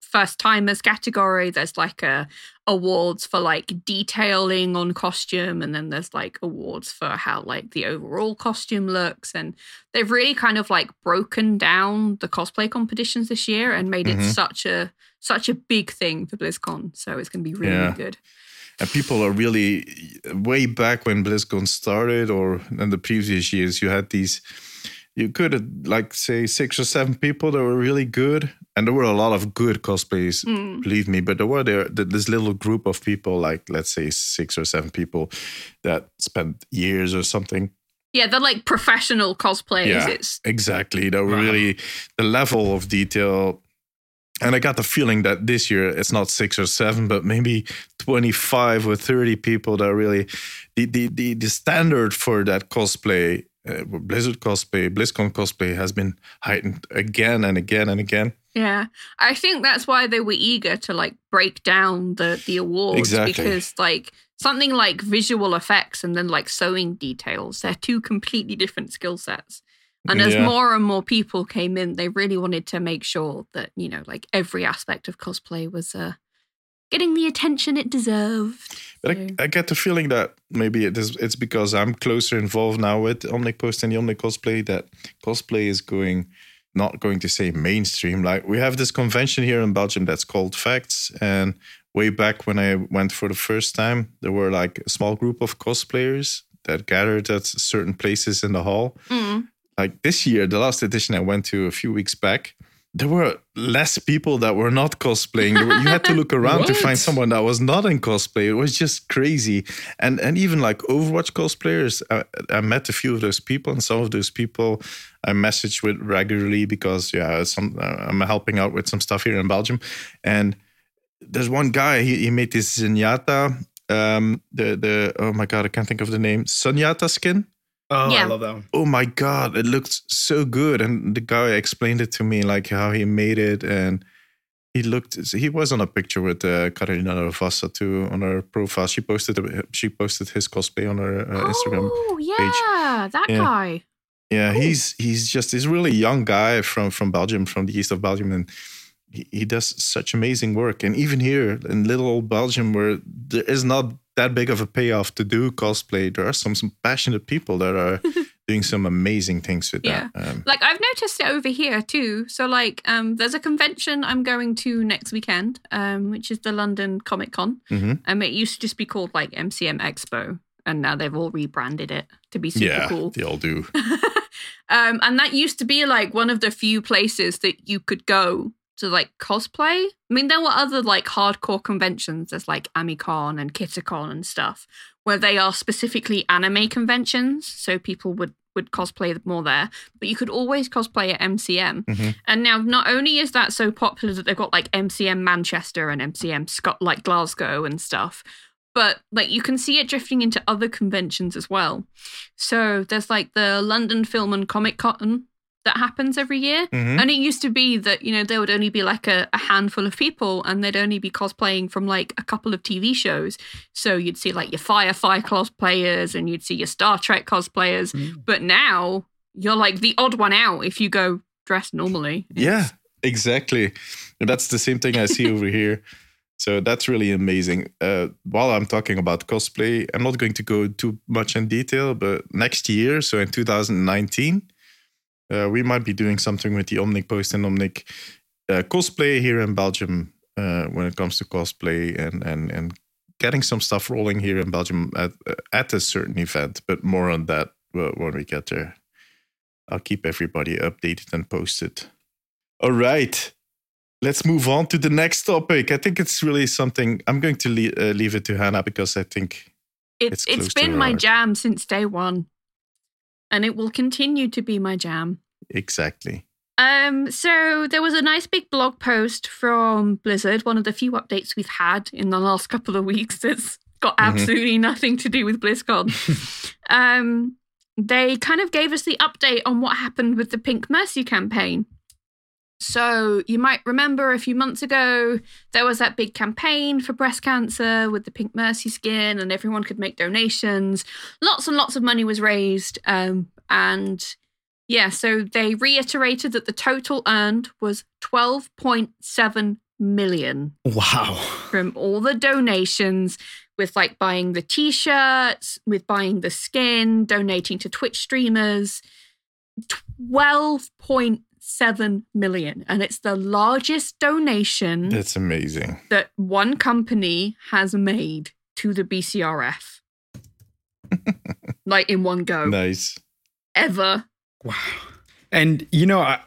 first timers category. There's like a awards for like detailing on costume, and then there's like awards for how like the overall costume looks. And they've really kind of like broken down the cosplay competitions this year and made it Mhm. such a such a big thing for BlizzCon. So it's gonna be really Yeah. good. and people are really way back when BlizzCon started, or in the previous years, you had these. You could like say six or seven people that were really good, and there were a lot of good cosplays, Mm. believe me. But there were there this little group of people, like let's say six or seven people, that spent years or something Yeah, they're like professional cosplayers. Yeah. It's Exactly. That were Wow. really the level of detail. And I got the feeling that this year it's not six or seven, but maybe 25 or 30 people that really the the the, the standard for that cosplay, uh, Blizzard cosplay, BlizzCon cosplay has been heightened again and again and again. yeah. I think that's why they were eager to like break down the the awards Exactly. because like something like visual effects and then like sewing details, they're two completely different skill sets. And as Yeah. more and more people came in, they really wanted to make sure that, you know, like every aspect of cosplay was uh getting the attention it deserved. But I, I get the feeling that maybe it is, it's because I'm closer involved now with Omnic Post and the Omnic Cosplay that cosplay is going, not going to say mainstream. Like we have this convention here in Belgium that's called Facts. And way back when I went for the first time, there were like a small group of cosplayers that gathered at certain places in the hall. Mm. Like this year, the last edition I went to a few weeks back, there were less people that were not cosplaying. You had to look around to find someone that was not in cosplay. It was just crazy. And and even like Overwatch cosplayers, I, I met a few of those people, and some of those people I message with regularly because yeah, some uh, I'm helping out with some stuff here in Belgium, and there's one guy he, he made this Zenyatta. Um, the the oh my god, I can't think of the name. Sunyata skin Oh, Yeah. I love that one. oh my god it looked so good and the guy explained it to me like how he made it and he looked he was on a picture with uh, Carolina Ravassa too on her profile she posted she posted his cosplay on her uh, Instagram Oh, yeah, that Yeah. guy. yeah Cool. he's he's just this really young guy from from Belgium from the east of Belgium and he, he does such amazing work and even here in little old Belgium where there is not that big of a payoff to do cosplay there are some some passionate people that are doing some amazing things with Yeah. that um, Like I've noticed it over here too. So like um there's a convention I'm going to next weekend, um, which is the London Comic Con. mhm. Um it used to just be called like MCM Expo and now they've all rebranded it to be super yeah cool. they all do um and that used to be like one of the few places that you could go to like cosplay. I mean there were other like hardcore conventions there's like Amecon and Kitacon and stuff where they are specifically anime conventions so people would would cosplay more there but you could always cosplay at MCM Mhm. and now not only is that so popular that they've got like MCM Manchester and MCM Scott like Glasgow and stuff but like you can see it drifting into other conventions as well so there's like the London Film and Comic Con that happens every year Mhm. and it used to be that, you know, there would only be like a, a handful of people and they'd only be cosplaying from like a couple of TV shows. So you'd see like your Firefly cosplayers and you'd see your Star Trek cosplayers. Mm. But now you're like the odd one out if you go dressed normally. yeah exactly and that's the same thing i see over here so that's really amazing uh, while i'm talking about cosplay i'm not going to go too much in detail but next year so in 2019 uh, we might be doing something with the omnic post and omnic uh, cosplay here in belgium uh, when it comes to cosplay and and and getting some stuff rolling here in belgium at, at a certain event but more on that uh, when we get there i'll keep everybody updated and posted all right. Let's move on to the next topic. I think it's really something I'm going to le- uh, leave it to Hannah because I think It's It's it's been my heart. jam since day one. And it will continue to be my jam. exactly. Um, so there was a nice big blog post from Blizzard, one of the few updates we've had in the last couple of weeks that's got Mhm. absolutely nothing to do with BlizzCon. um, they kind of gave us the update on what happened with the Pink Mercy campaign. So you might remember a few months ago there was that big campaign for breast cancer with the Pink Mercy skin, and everyone could make donations. Lots and lots of money was raised, um, and yeah, so they reiterated that the total earned was 12.7 million Wow. from all the donations with like buying the t-shirts, with buying the skin, donating to Twitch streamers. 12.7 million and it's the largest donation That's amazing. that one company has made to the BCRF. like in one go. Nice. Ever. Wow. And you know, I,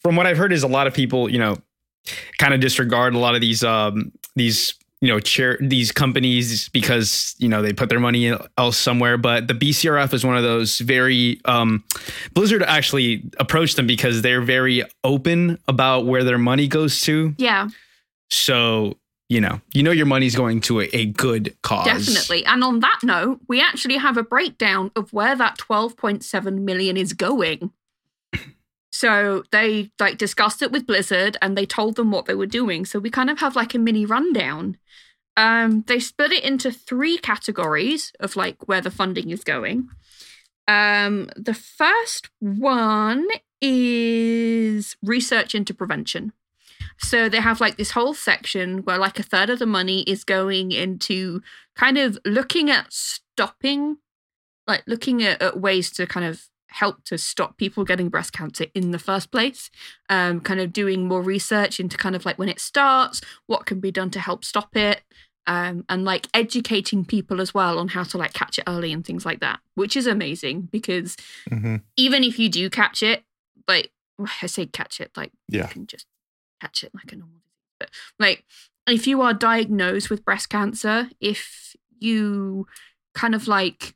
from what I've heard, is a lot of people, you know, kind of disregard a lot of these um these you know chair these companies because you know they put their money else somewhere but the bcrf is one of those very um blizzard actually approached them because they're very open about where their money goes to Yeah, so you know you know your money's going to a, a good cause definitely. And on that note, we actually have a breakdown of where that 12.7 million is going. So they like discussed it with Blizzard and they told them what they were doing. So we kind of have like a mini rundown. Um, they split it into three categories of like where the funding is going. Um, the first one is research into prevention. So they have like this whole section where like a third of the money is going into kind of looking at stopping, like looking at, at ways to kind of help to stop people getting breast cancer in the first place. Um, kind of doing more research into kind of like when it starts, what can be done to help stop it. Um, and like educating people as well on how to like catch it early and things like that, which is amazing because hmm even if you do catch it, like I say catch it, like Yeah. you can just catch it like a normal disease. But like if you are diagnosed with breast cancer, if you kind of like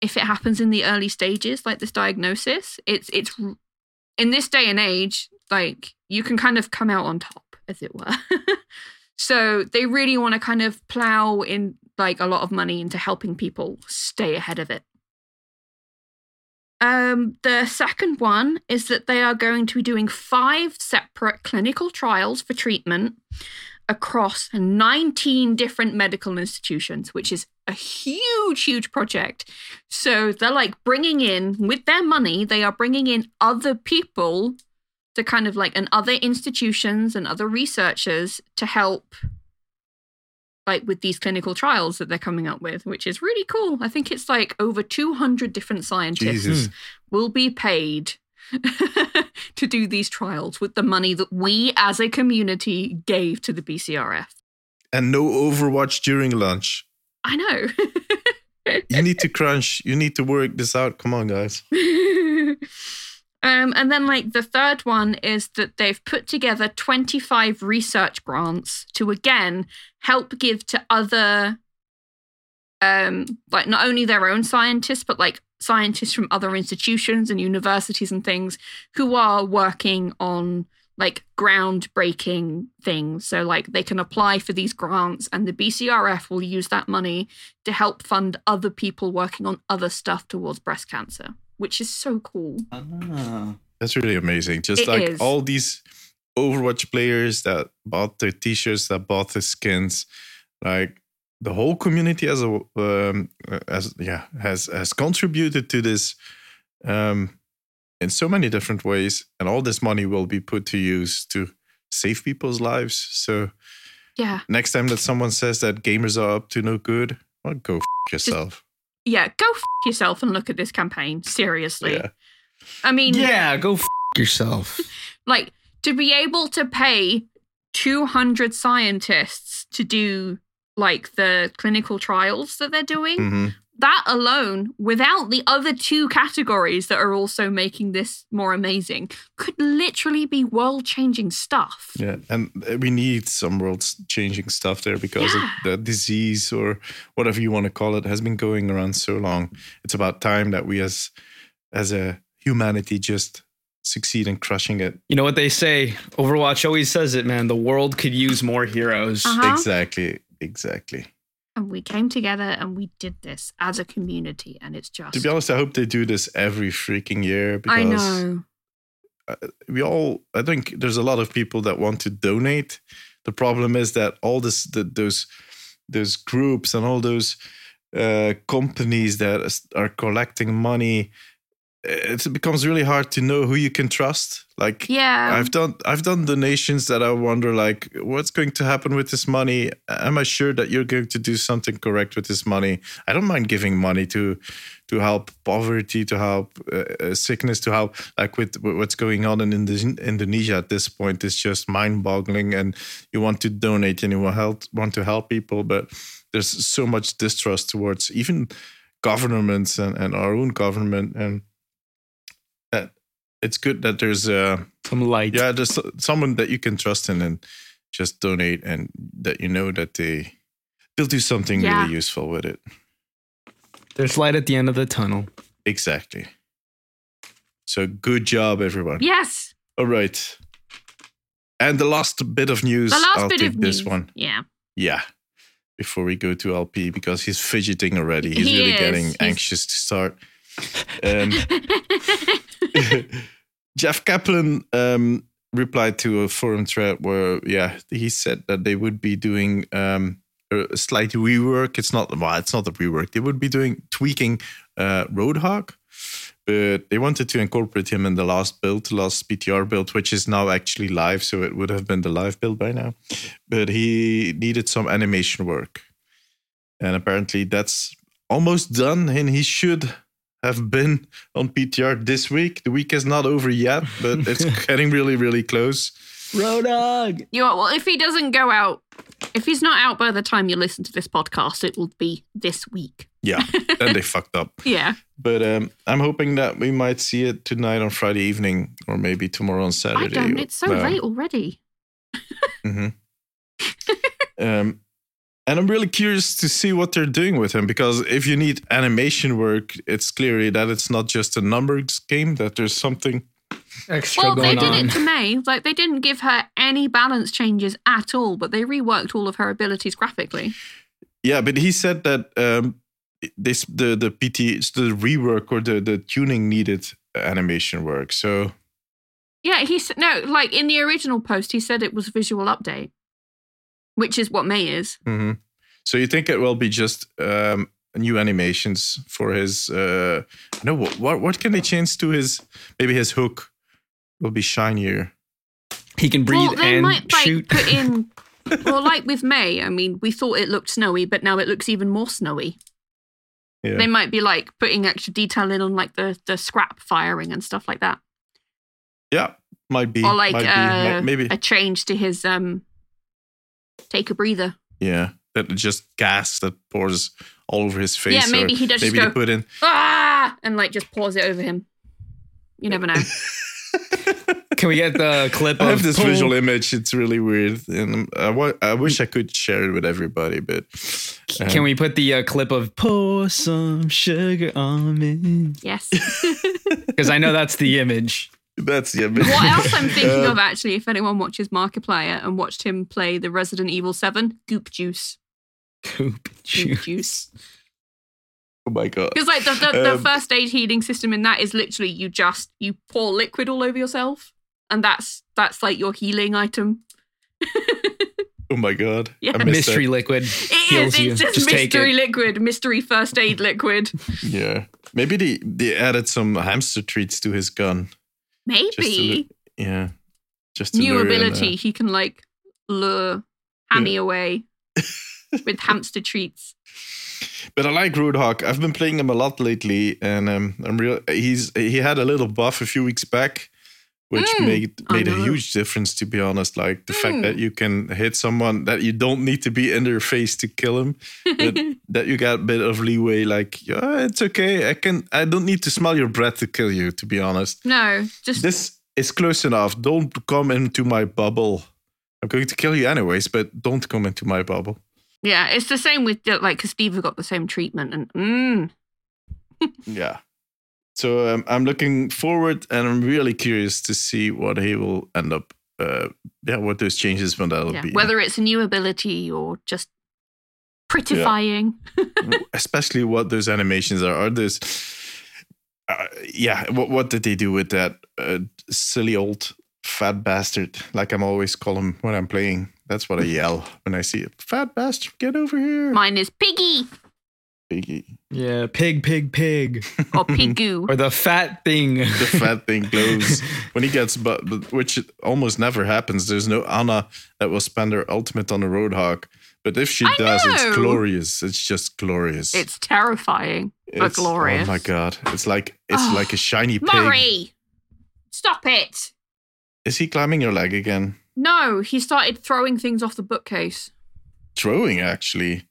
if it happens in the early stages, like this diagnosis, it's it's in this day and age, like you can kind of come out on top, as it were. so they really want to kind of plow in like a lot of money into helping people stay ahead of it. Um, the second one is that they are going to be doing five separate clinical trials for treatment across 19 different medical institutions, which is a huge, huge project. So they're like bringing in, with their money, they are bringing in other people to kind of like, and other institutions and other researchers to help like with these clinical trials that they're coming up with, which is really cool. I think it's like over 200 different scientists Jesus. Hmm. will be paid to do these trials with the money that we as a community gave to the BCRF. And no Overwatch during lunch. I know. You need to crunch. You need to work this out. Come on, guys. um, and then, like, the third one is that they've put together 25 research grants to again help give to other, um, like, not only their own scientists, but like scientists from other institutions and universities and things who are working on like groundbreaking things. So, like, they can apply for these grants, and the BCRF will use that money to help fund other people working on other stuff towards breast cancer, which is so cool. Ah. That's really amazing. Just It like is. all these Overwatch players that bought the t-shirts, that bought the skins, like the whole community as a um, as yeah has has contributed to this um, in so many different ways, and all this money will be put to use to save people's lives. So Yeah. next time that someone says that gamers are up to no good, well, go f- yourself. Yeah, go f- yourself and look at this campaign. Seriously. Yeah. I mean, yeah go f- yourself like to be able to pay 200 scientists to do like the clinical trials that they're doing, hmm that alone, without the other two categories that are also making this more amazing, could literally be world changing stuff. Yeah, and we need some world changing stuff there because Yeah. the disease or whatever you want to call it has been going around so long. It's about time that we as as a humanity just succeed in crushing it. you know what they say overwatch always says it man the world could use more heroes Uh-huh. Exactly, exactly. And we came together and we did this as a community, and it's just. To be honest, I hope they do this every freaking year because I know. we all I think there's a lot of people that want to donate. The problem is that all this the, those those groups and all those uh, companies that are collecting money it becomes really hard to know who you can trust. Like Yeah. I've done I've done donations that I wonder like what's going to happen with this money? Am I sure that you're going to do something correct with this money? I don't mind giving money to to help poverty, to help uh, uh, sickness, to help like with, what's going on in Indone- Indonesia at this point is just mind-boggling. And you want to donate and you want help want to help people, but there's so much distrust towards even governments and, and our own government and it's good that there's uh Some light. yeah there's someone that you can trust in and just donate and that you know that they they'll do something Yeah. really useful with it There's light at the end of the tunnel. exactly so good job everyone yes. all right and the last bit of news The last i'll bit of this news. one Yeah. yeah before we go to lp because he's fidgeting already he's He really is. getting He's- anxious to start um, Jeff Kaplan um, replied to a forum thread where, yeah, he said that they would be doing um, a slight rework. It's not well, it's not a rework. They would be doing tweaking uh, Roadhog, but they wanted to incorporate him in the last build, last PTR build, which is now actually live. So it would have been the live build by now. But he needed some animation work, and apparently that's almost done, and he should have been on PTR this week. The week is not over yet, but it's getting really, really close. Roadhog. You know, well, if he doesn't go out, if he's not out by the time you listen to this podcast, it will be this week. Yeah, then they fucked up. Yeah. But um, I'm hoping that we might see it tonight on Friday evening, or maybe tomorrow on Saturday. I Saturday. don't. It's so Uh, late already. mhm. um, and I'm really curious to see what they're doing with him because if you need animation work, it's clearly that it's not just a numbers game. That there's something. Extra Well, they did on. it to Mei. Like they didn't give her any balance changes at all, but they reworked all of her abilities graphically. Yeah, but he said that um, this the the PT the rework or the the tuning needed animation work. So Yeah, he said no. Like in the original post, he said it was visual update, which is what Mei is. mhm. so you think it will be just um, new animations for his? Uh, no, what what what can they change to his? Maybe his hook will be shinier. He can breathe well, they and might like shoot. put in. well, like with Mei, I mean, we thought it looked snowy, but now it looks even more snowy. Yeah. They might be like putting extra detail in on like the the scrap firing and stuff like that, yeah, might be. or like might be, uh, might- maybe. a change to his um. Take a breather. yeah, that just gas that pours all over his face. Yeah, maybe or he does just Maybe go- they put in. Ah, and like just pours it over him. You never know. Can we get the clip I of have this pull- visual image. It's really weird, and I wa- I wish I could share it with everybody, but um, Can we put the uh, clip of pour some sugar on me? yes. Because I know that's the image. That's the image. What else I'm thinking Um, of actually, if anyone watches Markiplier and watched him play the Resident Evil 7, Goop Juice. Goop Goop juice. Juice. Oh my god! Because like the, the, the Um, first aid healing system in that is literally you just you pour liquid all over yourself. And that's that's like your healing item. Oh my god! Yeah. I Mystery that. liquid. It heals is. you. It's just, Just mystery it. liquid, mystery first aid liquid. Yeah, maybe they they added some hamster treats to his gun. Just to Maybe. yeah, just New ability. He can like lure Hammy away with hamster treats. But I like Roadhog. I've been playing him a lot lately, and um, I'm real. He's he had a little buff a few weeks back, which Mm, made made a huge difference. To be honest, like the fact Mm. that you can hit someone that you don't need to be in their face to kill him, but that you got a bit of leeway. Like, yeah, it's okay. I can. I don't need to smell your breath to kill you. To be honest, no, just this is close enough. Don't come into my bubble. I'm going to kill you anyways, but don't come into my bubble. yeah. It's the same with like because Steve got the same treatment and mm, yeah. So um, I'm looking forward, and I'm really curious to see what he will end up. Uh, yeah, what those changes when that'll yeah. be. whether it's a new ability or just prettifying. especially what those animations are. Are those? Uh, yeah. What what did they do with that uh, silly old fat bastard? Like I'm always call him when I'm playing. That's what I yell when I see it. Fat bastard, get over here. Mine is Piggy. Piggy. Yeah, pig, pig, pig, or Pigoo. or the fat thing. The fat thing glows when he gets, but, but which almost never happens. There's no Ana that will spend her ultimate on a Roadhog. But if she I does, it's glorious. It's just glorious. it's terrifying, but It's- glorious. Oh my god! It's like it's Oh, like a shiny pig. Murray, stop it! Is he climbing your leg again? No, he started throwing things off the bookcase. Throwing actually.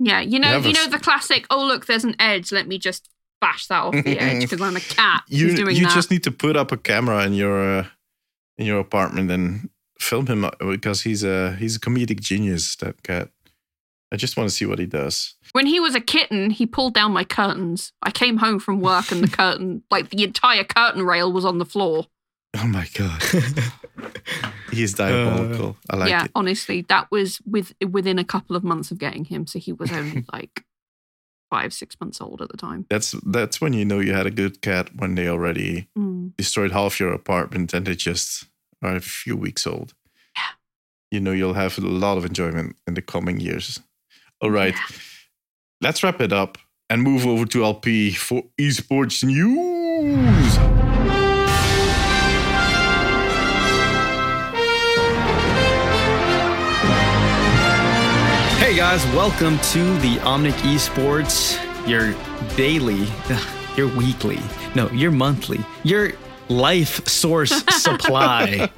Yeah, you know, have you know the classic. Oh, look, there's an edge. Let me just bash that off the edge because I'm a cat. You who's doing you that. just need to put up a camera in your uh, in your apartment and film him uh, because he's a he's a comedic genius. That cat. I just want to see what he does. When he was a kitten, he pulled down my curtains. I came home from work and the curtain, like the entire curtain rail, was on the floor. Oh my god, he's diabolical. I like yeah, it. honestly, that was with within a couple of months of getting him. So he was only like five, six months old at the time. That's that's when you know you had a good cat when they already Mm. destroyed half your apartment and they just are a few weeks old. Yeah. You know you'll have a lot of enjoyment in the coming years. All right. Yeah. Let's wrap it up and move over to LP for esports news. Guys, welcome to the Omnic Esports, your daily, your weekly, no, your monthly, your life source supply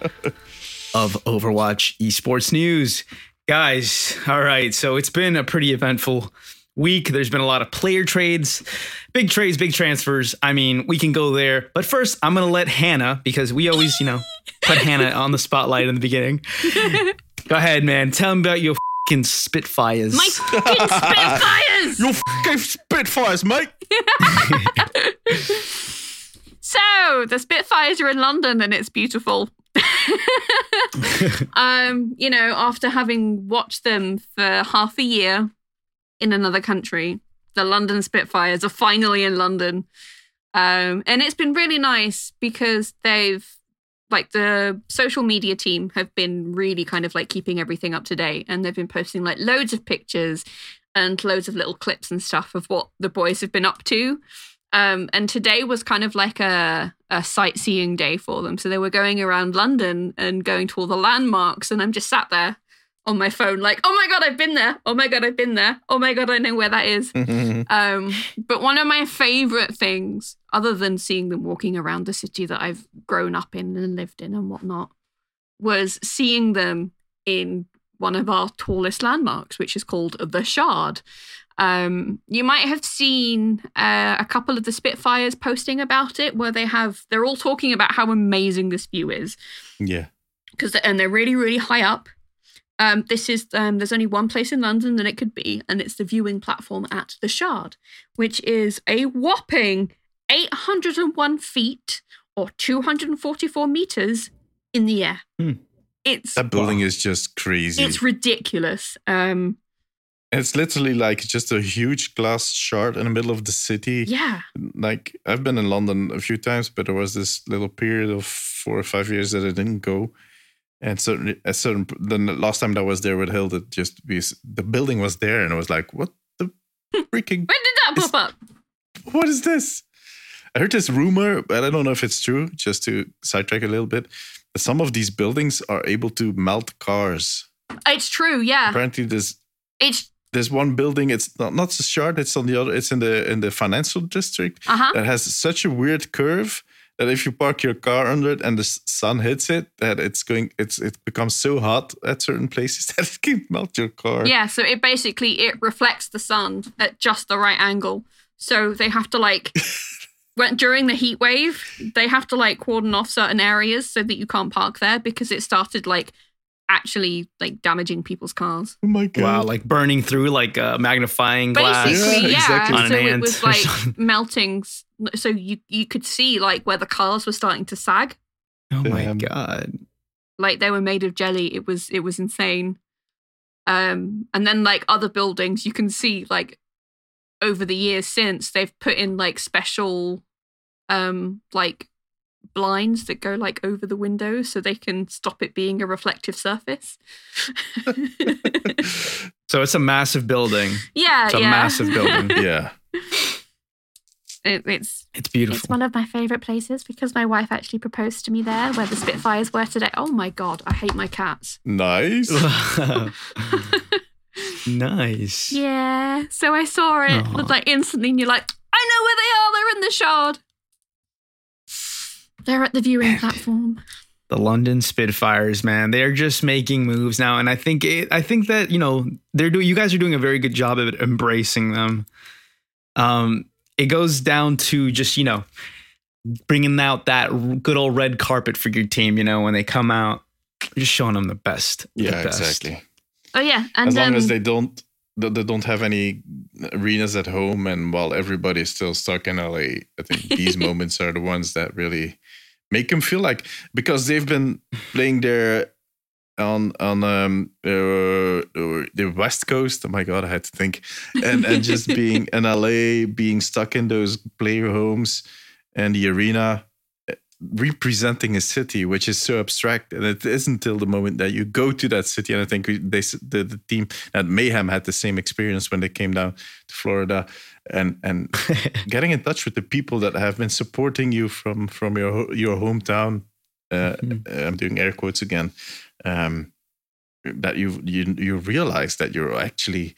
of Overwatch esports news. Guys, all right, so it's been a pretty eventful week. There's been a lot of player trades, big trades, big transfers. I mean, we can go there. But first, I'm going to let Hannah, because we always, you know, put Hannah on the spotlight in the beginning. Go ahead, man. Tell me about your fucking Spitfires. My fucking Spitfires! Your fucking Spitfires, mate. So the Spitfires are in London and it's beautiful. um, you know, after having watched them for half a year in another country, the London Spitfires are finally in London. Um, and it's been really nice because they've like the social media team have been really kind of like keeping everything up to date and they've been posting like loads of pictures and loads of little clips and stuff of what the boys have been up to. Um, and today was kind of like a, a sightseeing day for them. So they were going around London and going to all the landmarks. And I'm just sat there on my phone, like, oh my God, I've been there. Oh my God, I've been there. Oh my God, I know where that is. Um, but one of my favorite things, other than seeing them walking around the city that I've grown up in and lived in and whatnot, was seeing them in one of our tallest landmarks, which is called the Shard. Um, you might have seen uh, a couple of the Spitfires posting about it, where they have they're all talking about how amazing this view is yeah. because and they're really really high up. Um, this is um, there's only one place in London that it could be, and it's the viewing platform at the Shard, which is a whopping 801 feet or 244 meters in the air. Hmm. It's That building is just crazy. it's ridiculous. Um, it's literally like just a huge glass shard in the middle of the city. yeah, Like I've been in London a few times, but there was this little period of four or five years that I didn't go. And certainly, a certain the last time that I was there with Hilda, just the building was there, and I was like, "What the freaking? when did that pop up? What is this?" I heard this rumor, but I don't know if it's true. Just to sidetrack a little bit, that some of these buildings are able to melt cars. It's true. Yeah, Apparently, there's it's there's one building. It's not not the shard. It's on the other. It's in the in the financial district uh huh. that has such a weird curve that if you park your car under it and the sun hits it, that it's going. It's it becomes so hot at certain places that it can melt your car. Yeah, so it basically it reflects the sun at just the right angle. So they have to like when during the heat wave, they have to like cordon off certain areas so that you can't park there because it started like actually like damaging people's cars. Oh my god! Wow, like burning through like a magnifying glass. Basically, Yeah, yeah. exactly. On an So it ant was like melting. So you you could see like where the cars were starting to sag, Oh my Damn. god. like they were made of jelly. It was it was insane. Um, and then like other buildings, you can see like over the years since they've put in like special, um, like blinds that go like over the window so they can stop it being a reflective surface. So it's a massive building. yeah, It's a yeah. massive building. Yeah. It, it's It's beautiful. it's one of my favorite places because my wife actually proposed to me there, where the Spitfires were today. Oh my god, I hate my cats. Nice. nice. Yeah, so I saw it Aw. like instantly, and you're like, I know where they are. They're in the shard. They're at the viewing platform. the London Spitfires, man, they're just making moves now, and I think it, I think that you know they're doing. You guys are doing a very good job of embracing them. Um, it goes down to just you know bringing out that good old red carpet for your team. You know when they come out, just showing them the best. the Yeah, best. exactly. Oh yeah, and as long um, as they don't that they don't have any arenas at home and while everybody's still stuck in LA, I think these moments are the ones that really make them feel like because they've been playing there on on um uh, uh, the west coast. Oh my god i had to think. And and just being in la being stuck in those player homes and the arena representing a city which is so abstract and it isn't until the moment that you go to that city and i think they the, the team at mayhem had the same experience when they came down to florida and and getting in touch with the people that have been supporting you from from your your hometown uh, Mhm. i'm doing air quotes again um that you you you realize that you're actually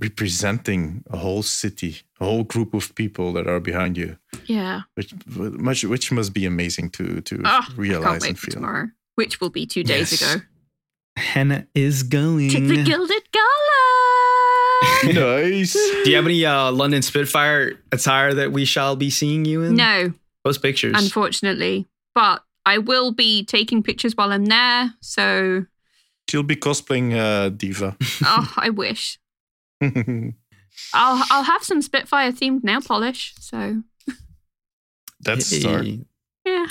representing a whole city a whole group of people that are behind you yeah, which much which must be amazing to to oh, I can't realize wait and feel tomorrow, which will be two days Yes. ago. Hannah is going. To the Gilded Gala. nice Do you have any uh, London Spitfire attire that we shall be seeing you in? no, Post pictures. unfortunately, but I will be taking pictures while I'm there. So, she'll be cosplaying uh D.Va oh, I wish I'll I'll have some Spitfire themed nail polish. So, that's a start yeah.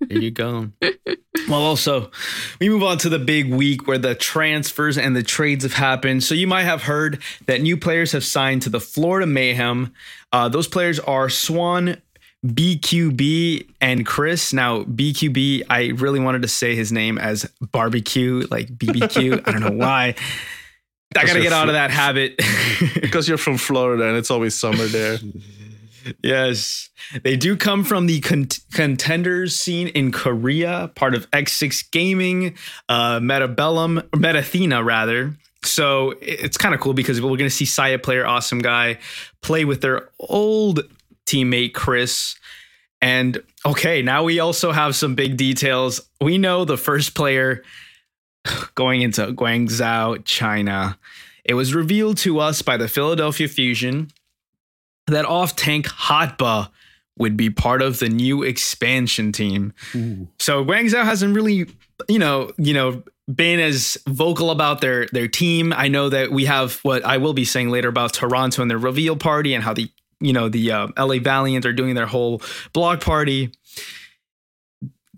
There you go. well, also, we move on to the big week where the transfers and the trades have happened. So, you might have heard that new players have signed to the Florida Mayhem. Uh, those players are Swon, BQB, and Kris. Now, BQB, I really wanted to say his name as barbecue, like BBQ. I don't know why. I got to get out of that habit. because you're from florida and it's always summer there Yes. They do come from the con- contenders scene in Korea, part of X6 Gaming, uh, Meta Bellum, Metathena, rather. So it's kind of cool because we're going to see Sayaplayer, awesome guy, play with their old teammate, Chris. And okay, now we also have some big details. We know the first player going into Guangzhou, China. It was revealed to us by the Philadelphia Fusion that off tank Hotba would be part of the new expansion team. So Guangzhou hasn't really, you know, you know, been as vocal about their their team. I know that we have what I will be saying later about Toronto and their reveal party and how the you know the uh, LA Valiant are doing their whole blog party.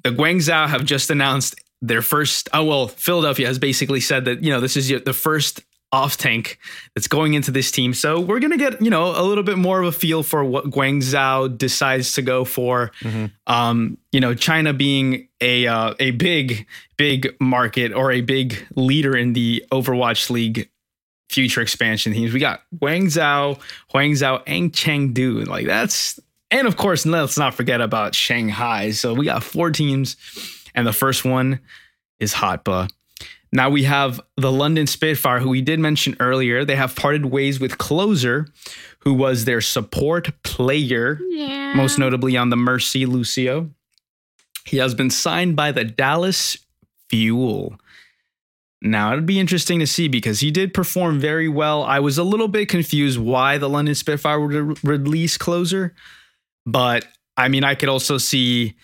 The Guangzhou have just announced their first. Oh well, Philadelphia has basically said that you know this is your- the first off tank that's going into this team. So we're gonna get you know a little bit more of a feel for what Guangzhou decides to go for. Um, you know, China being a uh, a big big market or a big leader in the Overwatch League future expansion teams. We got Guangzhou, Hangzhou, and Chengdu. Like that's and of course let's not forget about Shanghai. So we got four teams, and the first one is Hotba. Now we have the London Spitfire, who we did mention earlier. They have parted ways with Closer, who was their support player, Yeah. most notably on the Mercy Lucio. He has been signed by the Dallas Fuel. Now, it'd be interesting to see because he did perform very well. I was a little bit confused why the London Spitfire would re- release Closer, but I mean, I could also see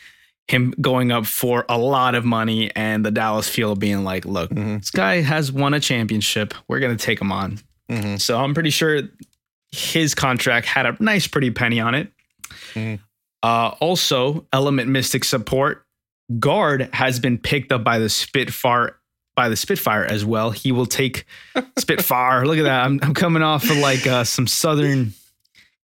him going up for a lot of money and the Dallas Fuel being like, look, Mhm. this guy has won a championship. We're going to take him on. Mhm. So I'm pretty sure his contract had a nice, pretty penny on it. Mhm. Uh, also, Element Mystic support guard has been picked up by the Spitfire by the Spitfire as well. He will take Spitfire. Look at that. I'm, I'm coming off of like uh, some Southern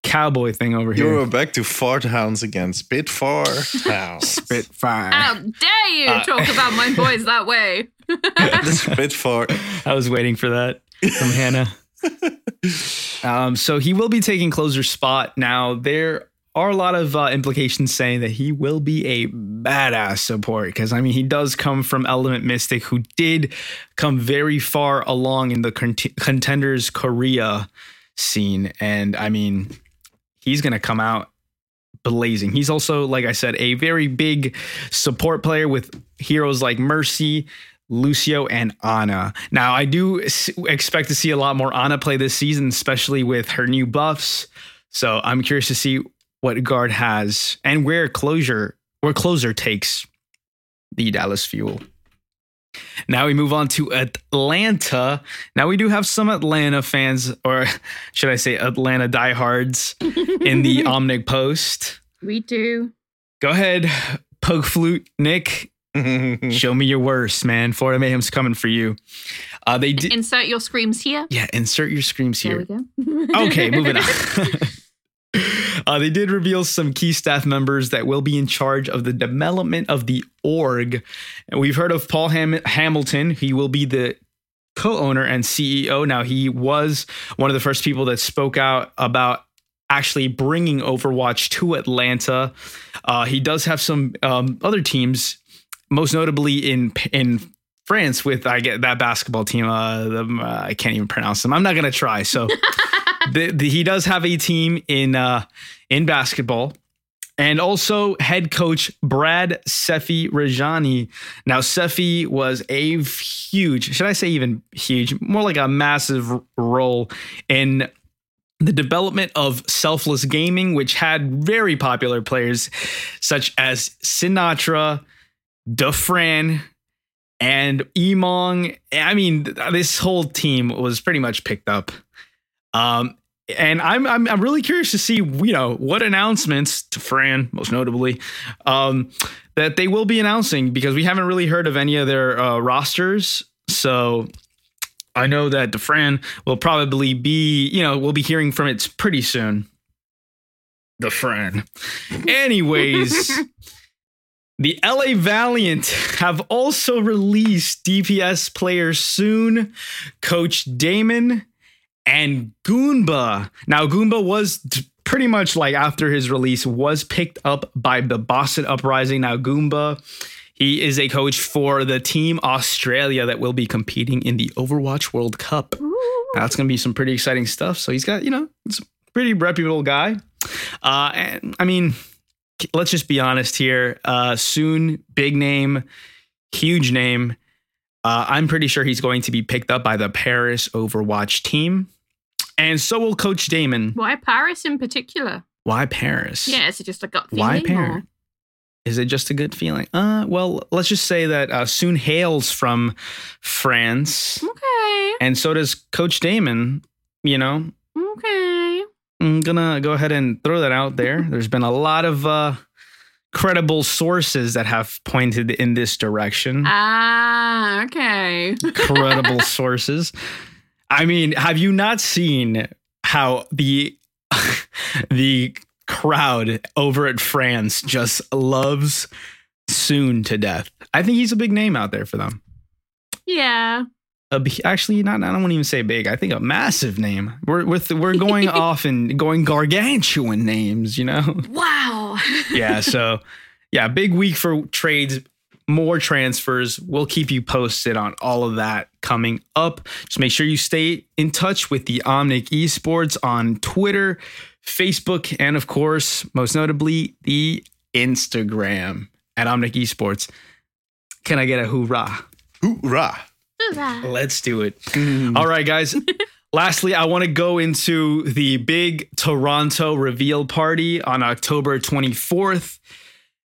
cowboy thing over here. You here. were back to fart hounds again. Spitfire hounds. Spitfire. How dare you Uh, talk about my boys that way? the Spitfire. I was waiting for that from Hannah. Um, so he will be taking closer spot. Now, there are a lot of uh, implications saying that he will be a badass support because, I mean, he does come from Element Mystic, who did come very far along in the cont- contenders Korea scene. And I mean, he's going to come out blazing. He's also, like I said, a very big support player with heroes like Mercy, Lucio, and Ana. Now, I do expect to see a lot more Ana play this season, especially with her new buffs. So I'm curious to see what guard has and where Closer where closer takes the Dallas Fuel. Now we move on to Atlanta. Now we do have some Atlanta fans, or should I say Atlanta diehards, in the Omnic Post. we do. Go ahead, poke flute, Nick. Show me your worst, man. Florida Mayhem's coming for you. Uh, they did, Insert your screams here. yeah. Insert your screams There here. we go. Okay, moving on. Uh, they did reveal some key staff members that will be in charge of the development of the org. And we've heard of Paul Ham- Hamilton. He will be the co-owner and CEO. Now he was one of the first people that spoke out about actually bringing Overwatch to Atlanta. Uh, he does have some um, other teams, most notably in in France with I get that basketball team. Uh, the, uh, I can't even pronounce them. I'm not gonna try. So the, the, he does have a team in uh, in basketball. And also head coach Brad Sephy Rajani. Now, Sephy was a huge, should I say even huge, more like a massive role in the development of selfless gaming, which had very popular players such as Sinatraa, Dafran, and Emongg. I mean, this whole team was pretty much picked up. Um, and I'm, I'm I'm really curious to see you know what announcements Dafran most notably um, that they will be announcing because we haven't really heard of any of their uh, rosters. So I know that Dafran will probably be you know we'll be hearing from it pretty soon. Dafran. Anyways. The LA Valiant have also released DPS player soon, Coach Damon and Gunba. Now, Gunba was t- pretty much like after his release was picked up by the Boston Uprising. Now, Gunba, he is a coach for the team Australia that will be competing in the Overwatch World Cup. That's going to be some pretty exciting stuff. So he's got, you know, it's a pretty reputable guy. Uh, and I mean, let's just be honest here. Uh, soon, big name, huge name. Uh, I'm pretty sure he's going to be picked up by the Paris Overwatch team. And so will Coach Damon. Why Paris in particular? Why Paris? Yeah, is it just a gut feeling? Why or- Paris? Is it just a good feeling? Uh, well, let's just say that uh, Soon hails from France, Okay. and so does Coach Damon. You know, Okay. I'm gonna go ahead and throw that out there. There's been a lot of uh, credible sources that have pointed in this direction. Ah, okay. credible sources. I mean, have you not seen how the the crowd over at France just loves Soon to death? I think he's a big name out there for them. Yeah. Actually, not. I don't want to even say big. I think a massive name. We're with we're going off and going gargantuan names. You know. Wow. yeah. So, yeah, big week for trades, more transfers. We'll keep you posted on all of that coming up. Just make sure you stay in touch with the Omnic Esports on Twitter, Facebook, and of course, most notably, the Instagram at Omnic Esports. Can I get a hoorah? Hoorah. Hoorah. Let's do it. Mm. All right, guys. Lastly, I want to go into the big Toronto reveal party on October 24th.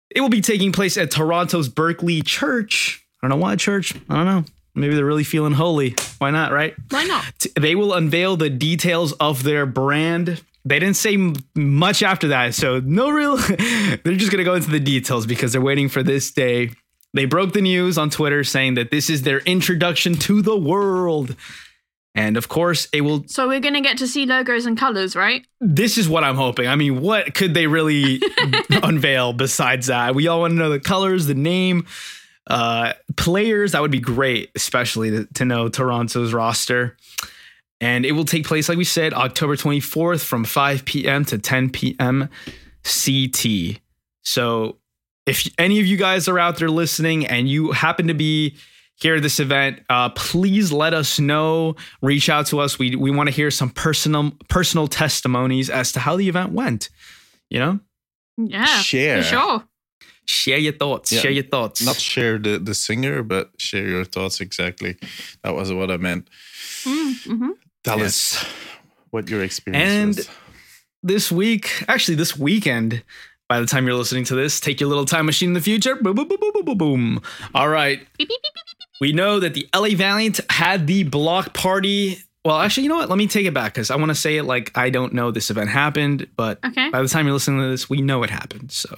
It will be taking place at Toronto's Berkeley Church. I don't know why church. I don't know. Maybe they're really feeling holy. Why not, right? Why not? They will unveil the details of their brand. They didn't say m- much after that, so no real. they're just gonna go into the details because they're waiting for this day. They broke the news on Twitter saying that this is their introduction to the world. And of course, it will. So we're gonna get to see logos and colors, right? This is what I'm hoping. I mean, what could they really unveil besides that? We all want to know the colors, the name, uh, players. That would be great, especially to, to know Toronto's roster. And it will take place, like we said, October 24th from 5 p.m. to 10 p.m. CT. So if any of you guys are out there listening and you happen to be here at this event, uh, please let us know. Reach out to us. We we want to hear some personal personal testimonies as to how the event went. You know, Yeah, Share. for sure. share your thoughts. Yeah. Share your thoughts. Not share the, the singer, but share your thoughts exactly. That was what I meant. Mm-hmm. Tell Yes. us what your experience And- was. this week, actually this weekend, by the time you're listening to this, take your little time machine in the future. Boom, boom, boom, boom, boom, boom, boom. All right. We know that the LA Valiant had the block party. Well, actually, you know what? Let me take it back because I want to say it like I don't know this event happened, but Okay. by the time you're listening to this, we know it happened. So,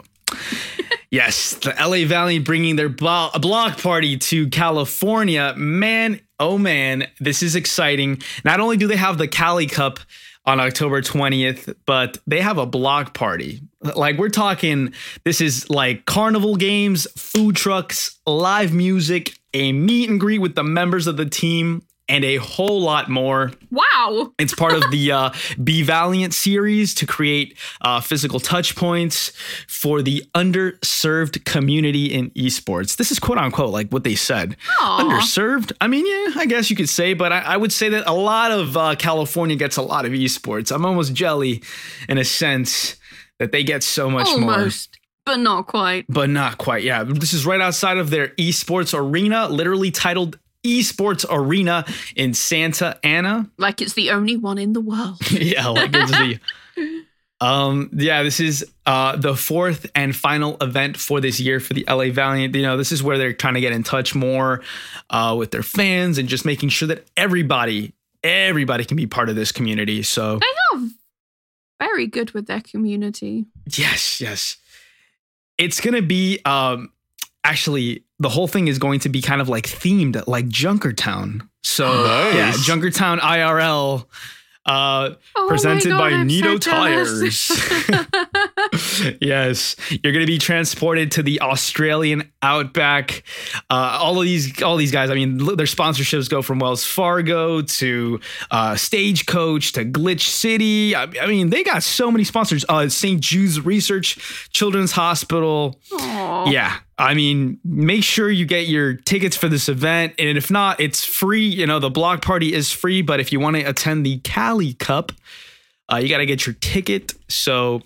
yes, the LA Valiant bringing their blo- block party to California. Man, oh man, this is exciting. Not only do they have the Cali Cup on October 20th, but they have a block party. Like, we're talking, this is like carnival games, food trucks, live music, a meet and greet with the members of the team. And a whole lot more. Wow. It's part of the uh, Be Valiant series to create uh, physical touch points for the underserved community in esports. This is quote unquote like what they said. Aw. Underserved? I mean, yeah, I guess you could say, but I, I would say that a lot of uh, California gets a lot of esports. I'm almost jelly in a sense that they get so much more Almost, but not quite. but not quite. Yeah, this is right outside of their esports arena, literally titled Esports Arena in Santa Ana. Like it's the only one in the world. yeah, like it's the. Um, yeah, this is uh the fourth and final event for this year for the LA Valiant. You know, this is where they're trying to get in touch more uh with their fans and just making sure that everybody, everybody can be part of this community. So They are very good with their community. Yes, yes. It's gonna be um actually the whole thing is going to be kind of like themed like Junkertown. So Nice. yeah, Junkertown IRL uh Oh presented God, by I'm Nitto jealous. Tires. yes, you're going to be transported to the Australian outback. Uh, all of these, all these guys. I mean, their sponsorships go from Wells Fargo to uh, Stagecoach to Glitch City. I, I mean, they got so many sponsors. Uh, St. Jude's Research Children's Hospital. Aw. Yeah. I mean, make sure you get your tickets for this event. And if not, it's free. You know, the block party is free. But if you want to attend the Cali Cup, uh, you got to get your ticket. So,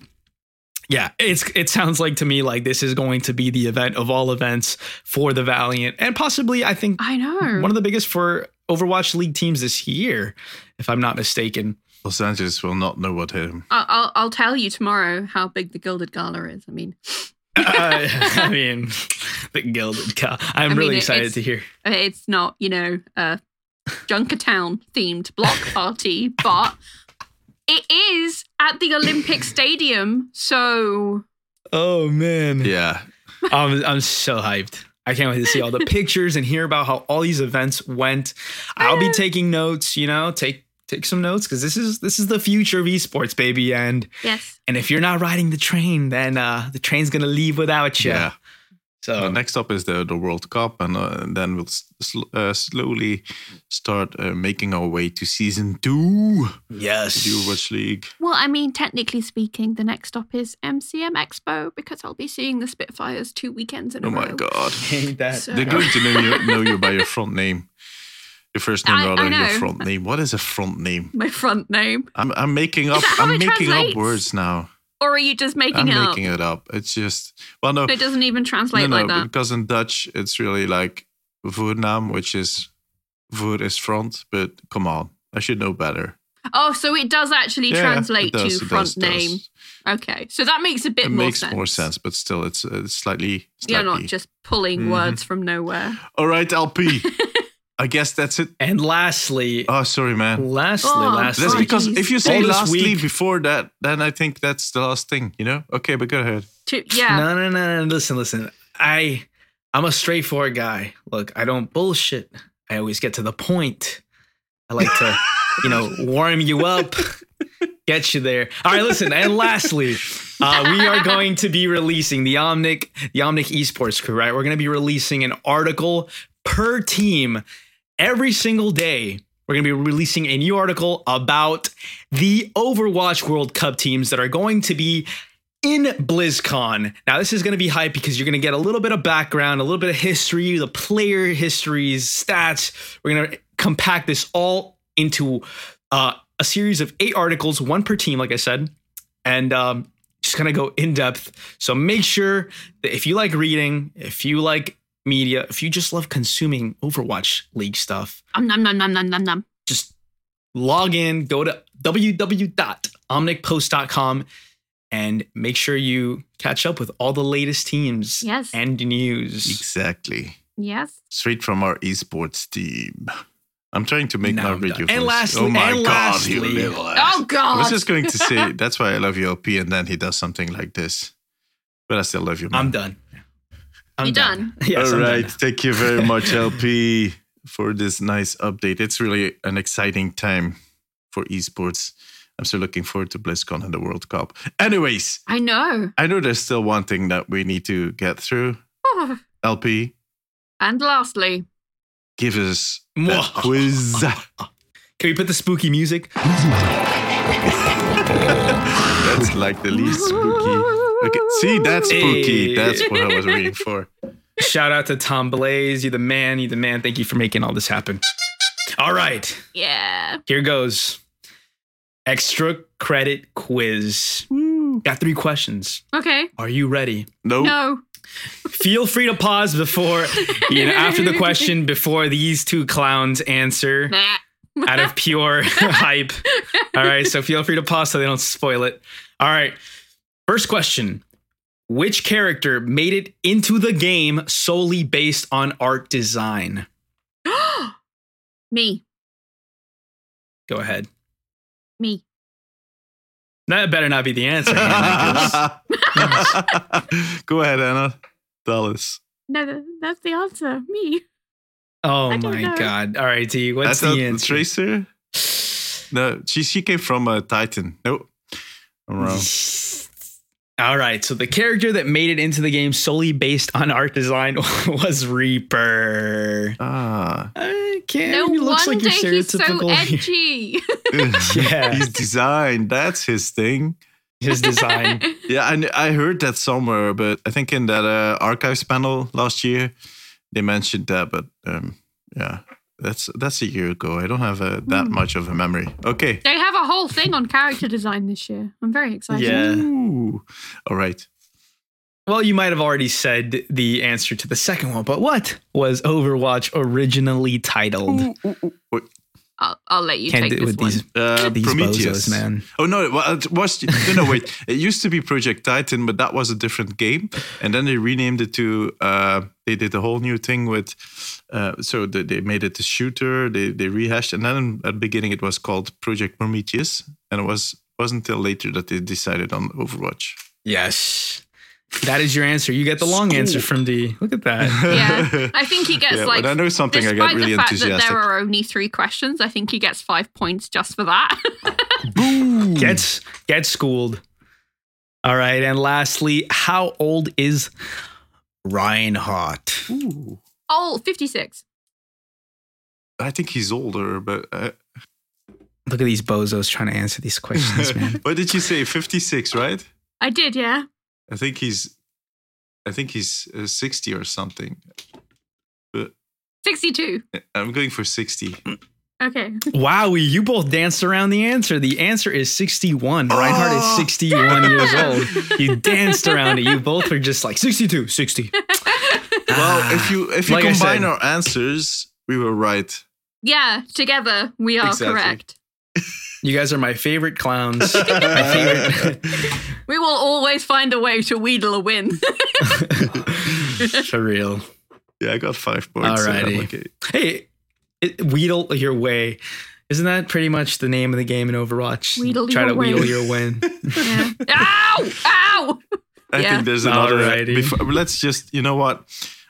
yeah, it's it sounds like to me like this is going to be the event of all events for the Valiant. And possibly, I think, I know. one of the biggest for Overwatch League teams this year, if I'm not mistaken. Los Angeles will not know what hit him. I- I'll, I'll tell you tomorrow how big the Gilded Gala is. I mean, Uh, I mean, the Gilded Cow. I'm I mean, really excited to hear. it's not, you know, a Junkertown themed block party, but it is at the Olympic Stadium. So Oh man, Yeah. I'm I'm so hyped. I can't wait to see all the pictures and hear about how all these events went. I'll be taking notes, you know, take take some notes because this is this is the future of esports, baby. And yes, and if you're not riding the train, then uh the train's gonna leave without you. Yeah. So Uh, next up is the, the World Cup, and, uh, and then we'll sl- uh, slowly start uh, making our way to season two yes, the Overwatch League. well, I mean, technically speaking, the next stop is MCM Expo because I'll be seeing the Spitfires two weekends in a row. Oh my god. Ain't that So- They're going to know you, know you by your front name. Your first name I- rather I than your front name. What is a front name? My front name, I'm I'm making up I'm making up words now. or are you just making I'm it up? making it up. It's just well no It doesn't even translate no like that. because in Dutch it's really like voornaam, which is voor is front, but come on. I should know better. Oh, so it does actually Yeah, translate does, to front does, it does. name. Okay, so that makes a bit It more makes sense. more sense, but still it's, uh, it's slightly, You're not just pulling Mhm. words from nowhere. All right, LP. I guess that's it. And lastly, Oh, sorry, man. lastly, Oh, lastly, That's because geez. if you say All lastly week- before that, then I think that's the last thing, you know? Okay, but go ahead. To, yeah. No, no, no, no. Listen, listen. I I'm a straightforward guy. Look, I don't bullshit. I always get to the point. I like to, you know, warm you up, get you there. All right, listen. And lastly, uh, we are going to be releasing the Omnic, the Omnic Esports crew. Right, we're going to be releasing an article per team every single day. We're going to be releasing a new article about the Overwatch World Cup teams that are going to be in BlizzCon. Now, this is going to be hype because you're going to get a little bit of background, a little bit of history, the player histories, stats. We're going to compact this all into uh, a series of eight articles, one per team, like I said, and um, just going to go in depth. So make sure that if you like reading, if you like media, if you just love consuming Overwatch League stuff, Um, nom, nom, nom, nom, nom, nom. just log in, go to www.omnicpost.com and make sure you catch up with all the latest teams Yes. and news. Exactly. Yes. Straight from our esports team. I'm trying to make Now my I'm done. video. And voice. lastly- oh my and god, you little ass. Oh god. I was just going to say that's why I love you, LP, and then he does something like this. But I still love you, man. I'm done. I'm You done? Yes, All I'm right, done. thank you very much, LP, for this nice update. It's really an exciting time for esports. I'm still looking forward to BlizzCon and the World Cup. Anyways, I know. I know there's still one thing that we need to get through. LP, And lastly, give us Mwah. that quiz. Can we put the spooky music? That's like the least spooky. Okay, see, that's spooky. Hey. That's what I was waiting for. Shout out to Tom Blaze. You're the man. You're the man. Thank you for making all this happen. All right, yeah. here goes. Extra credit quiz. Got three questions. Okay. Are you ready? No, No. Feel free to pause before, you know, after the question, before these two clowns answer out of pure hype. All right, so feel free to pause so they don't spoil it. All right, first question. Which character made it into the game solely based on art design? Me. Go ahead. Me. That better not be the answer. Hannah, 'cause- Go ahead, Anna. Tell us. No, that's the answer. Me. oh I my know. god. All right, T. What's That's the not answer? Tracer? No, she she came from a Titan. No, I'm wrong. All right, so the character that made it into the game solely based on art design was Reaper. Ah, I can't. No he looks like wonder your he's so stereotypical. edgy. Yeah. he's designed. That's his thing. his design. Yeah, I I heard that somewhere, but I think in that uh, archives panel last year they mentioned that. But um, yeah, that's that's a year ago. I don't have uh, that much of a memory. Okay. they have a whole thing on character design this year. I'm very excited. Yeah. Ooh. All right. Well, you might have already said the answer to the second one, but what was Overwatch originally titled? Wait, I'll, I'll let you Can't take this it with one. these Uh, these Prometheus, bozos, man. Oh no! Well, it was no, no wait. It used to be Project Titan, but that was a different game, and then they renamed it to. Uh, they did a whole new thing with. Uh, so they, they made it a shooter. They they rehashed, and then at the beginning it was called Project Prometheus, and it was wasn't until later that they decided on Overwatch. Yes. That is your answer. You get the long answer from D. Look at that. Yeah, I think he gets Yeah, like. when I know something, I get really the fact enthusiastic. that there are only three questions, I think he gets five points just for that. Boom! Gets get schooled. All right, and lastly, how old is Reinhardt? Ooh. oh, 56. I think he's older, but uh, Look at these bozos trying to answer these questions, man. what did you say? Fifty six, right? I did, yeah. I think he's, I think he's uh, sixty or something. 62. I'm going for sixty. Okay. Wowie, you both danced around the answer. The answer is 61. Reinhardt is Oh. 61 years old. You danced around it. You both were just like 62, 60. Well, if you if you Like combine said- our answers, we were right. Yeah, together we are Exactly. correct. You guys are my favorite clowns. my favorite. We will always find a way to wheedle a win. For real. Yeah, I got five points. so I'm Alrighty. okay. Hey, it, wheedle your way. Isn't that pretty much the name of the game in Overwatch? Wheedle Try your to way. wheedle your win. yeah. Ow! Ow! I Yeah. think there's another. Alrighty. Before, let's just, you know what?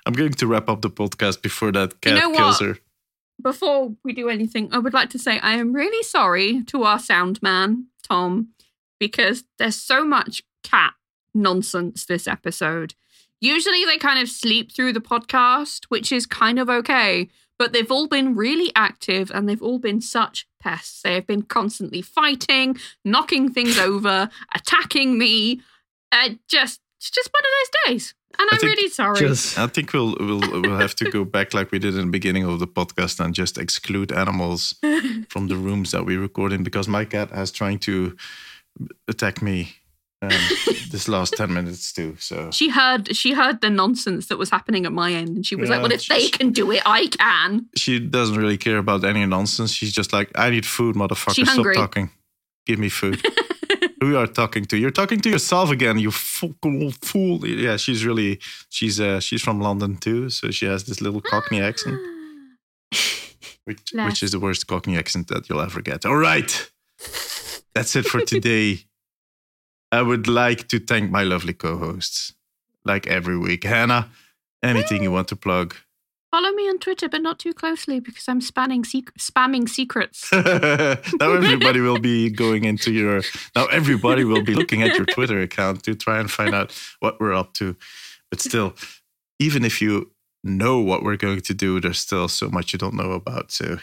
I'm going to wrap up the podcast before that cat know kills what? her. Before we do anything, I would like to say I am really sorry to our sound man, Tom, because there's so much cat nonsense this episode. Usually they kind of sleep through the podcast, which is kind of okay, but they've all been really active and they've all been such pests. They have been constantly fighting, knocking things over, attacking me. Uh, just, it's just one of those days. And I'm think really sorry. Just I think we'll we'll we'll have to go back like we did in the beginning of the podcast and just exclude animals from the rooms that we record in because my cat has trying to attack me um, this last ten minutes too. So she heard she heard the nonsense that was happening at my end and she was Yeah, like, Well, if they can do it, I can. she doesn't really care about any nonsense. She's just like, I need food, motherfucker. She Stop hungry. talking. Give me food. Who are talking to? You're talking to yourself again, you fucking fool. Yeah, she's really she's uh she's from London too, so she has this little Cockney accent, which Bless. which is the worst Cockney accent that you'll ever get. All right. That's it for today. I would like to thank my lovely co-hosts, like every week. Hannah, anything you want to plug? Follow me on Twitter, but not too closely because I'm spamming sec- spamming secrets. now everybody will be going into your now everybody will be looking at your twitter account to try and find out what we're up to but still even if you know what we're going to do there's still so much you don't know about so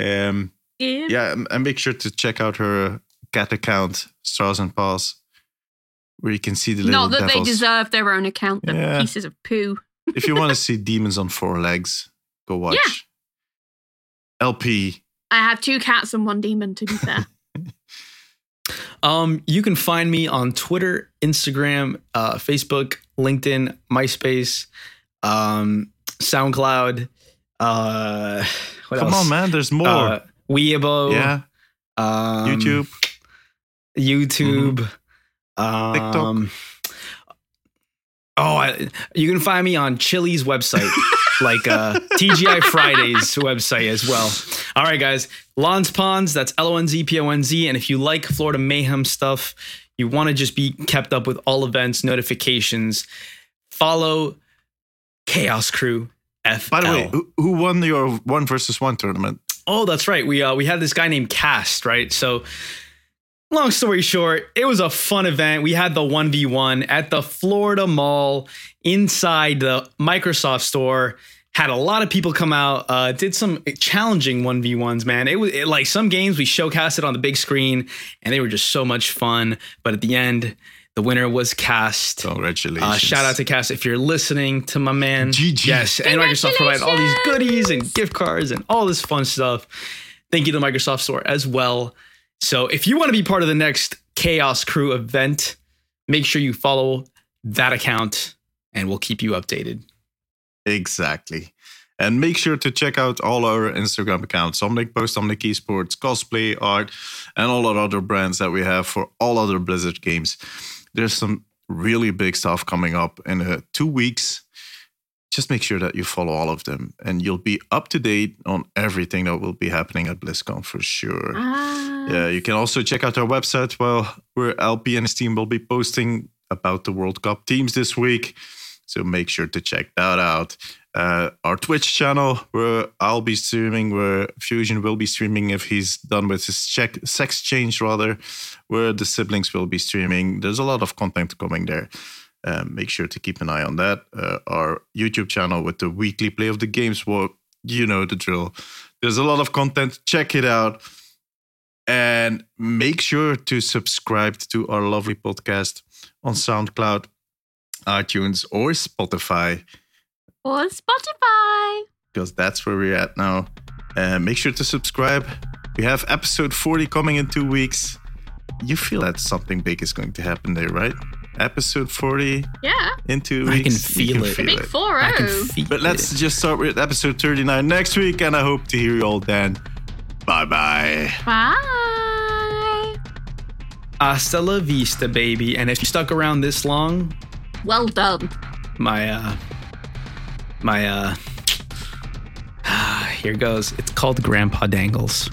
um Yeah. yeah and- and make sure to check out her cat account Straws and paws where you can see the little Not that devils. they deserve their own account, the Yeah. pieces of poo. If you want to see demons on four legs go watch lp I have two cats and one demon, to be fair. Um, you can find me on Twitter, Instagram, uh, Facebook, LinkedIn, MySpace, um, SoundCloud. Uh, what come else? on man there's more Uh, Weibo. yeah Um, youtube YouTube, um, Oh, I, you can find me on Chili's website, like uh, TGI Fridays website as well. All right, guys, Lonz Ponz. That's L O N Z P O N Z. And if you like Florida Mayhem stuff, you want to just be kept up with all events, notifications. Follow Chaos Crew. F. By the way, who, who won your one versus one tournament? Oh, that's right. We uh, we had this guy named Cast, right? So, long story short, it was a fun event. We had the one v one at the Florida Mall inside the Microsoft store. Had a lot of people come out. Uh, did some challenging one v ones, man. It was it, like some games we showcasted on the big screen, and they were just so much fun. But at the end, the winner was Cast. Congratulations. Uh, shout out to Cass if you're listening to my man. GG. Yes, and Microsoft provided all these goodies and gift cards and all this fun stuff. Thank you to the Microsoft Store as well. So if you want to be part of the next Chaos Crew event, make sure you follow that account and we'll keep you updated. Exactly. And make sure to check out all our Instagram accounts Omnic Post, Omnic Esports, Cosplay, Art, and all our other brands that we have for all other Blizzard games. There's some really big stuff coming up in uh, two weeks. Just make sure that you follow all of them and you'll be up to date on everything that will be happening at BlizzCon for sure. Ah. Yeah, you can also check out our website well, where LP and his team will be posting about the World Cup teams this week. So make sure to check that out. Uh, our Twitch channel, where I'll be streaming, where Fusion will be streaming if he's done with his check, sex change, rather, where the siblings will be streaming. There's a lot of content coming there. Um, make sure to keep an eye on that. Uh, our YouTube channel with the weekly play of the games. Well, you know the drill. There's a lot of content. Check it out. And make sure to subscribe to our lovely podcast on SoundCloud, iTunes, or Spotify, Or Spotify. because that's where we're at now. Uh, make sure to subscribe. We have episode 40 coming in two weeks. You feel that something big is going to happen there, right? Episode 40 Yeah. in two I weeks. can You feel it. Big 4 I can 0. feel But let's it. just start with episode 39 next week, and I hope to hear you all then. Bye bye. Bye. Hasta la vista, baby. And if you stuck around this long, Well done. my uh my uh here goes. It's called Grandpa Dangles.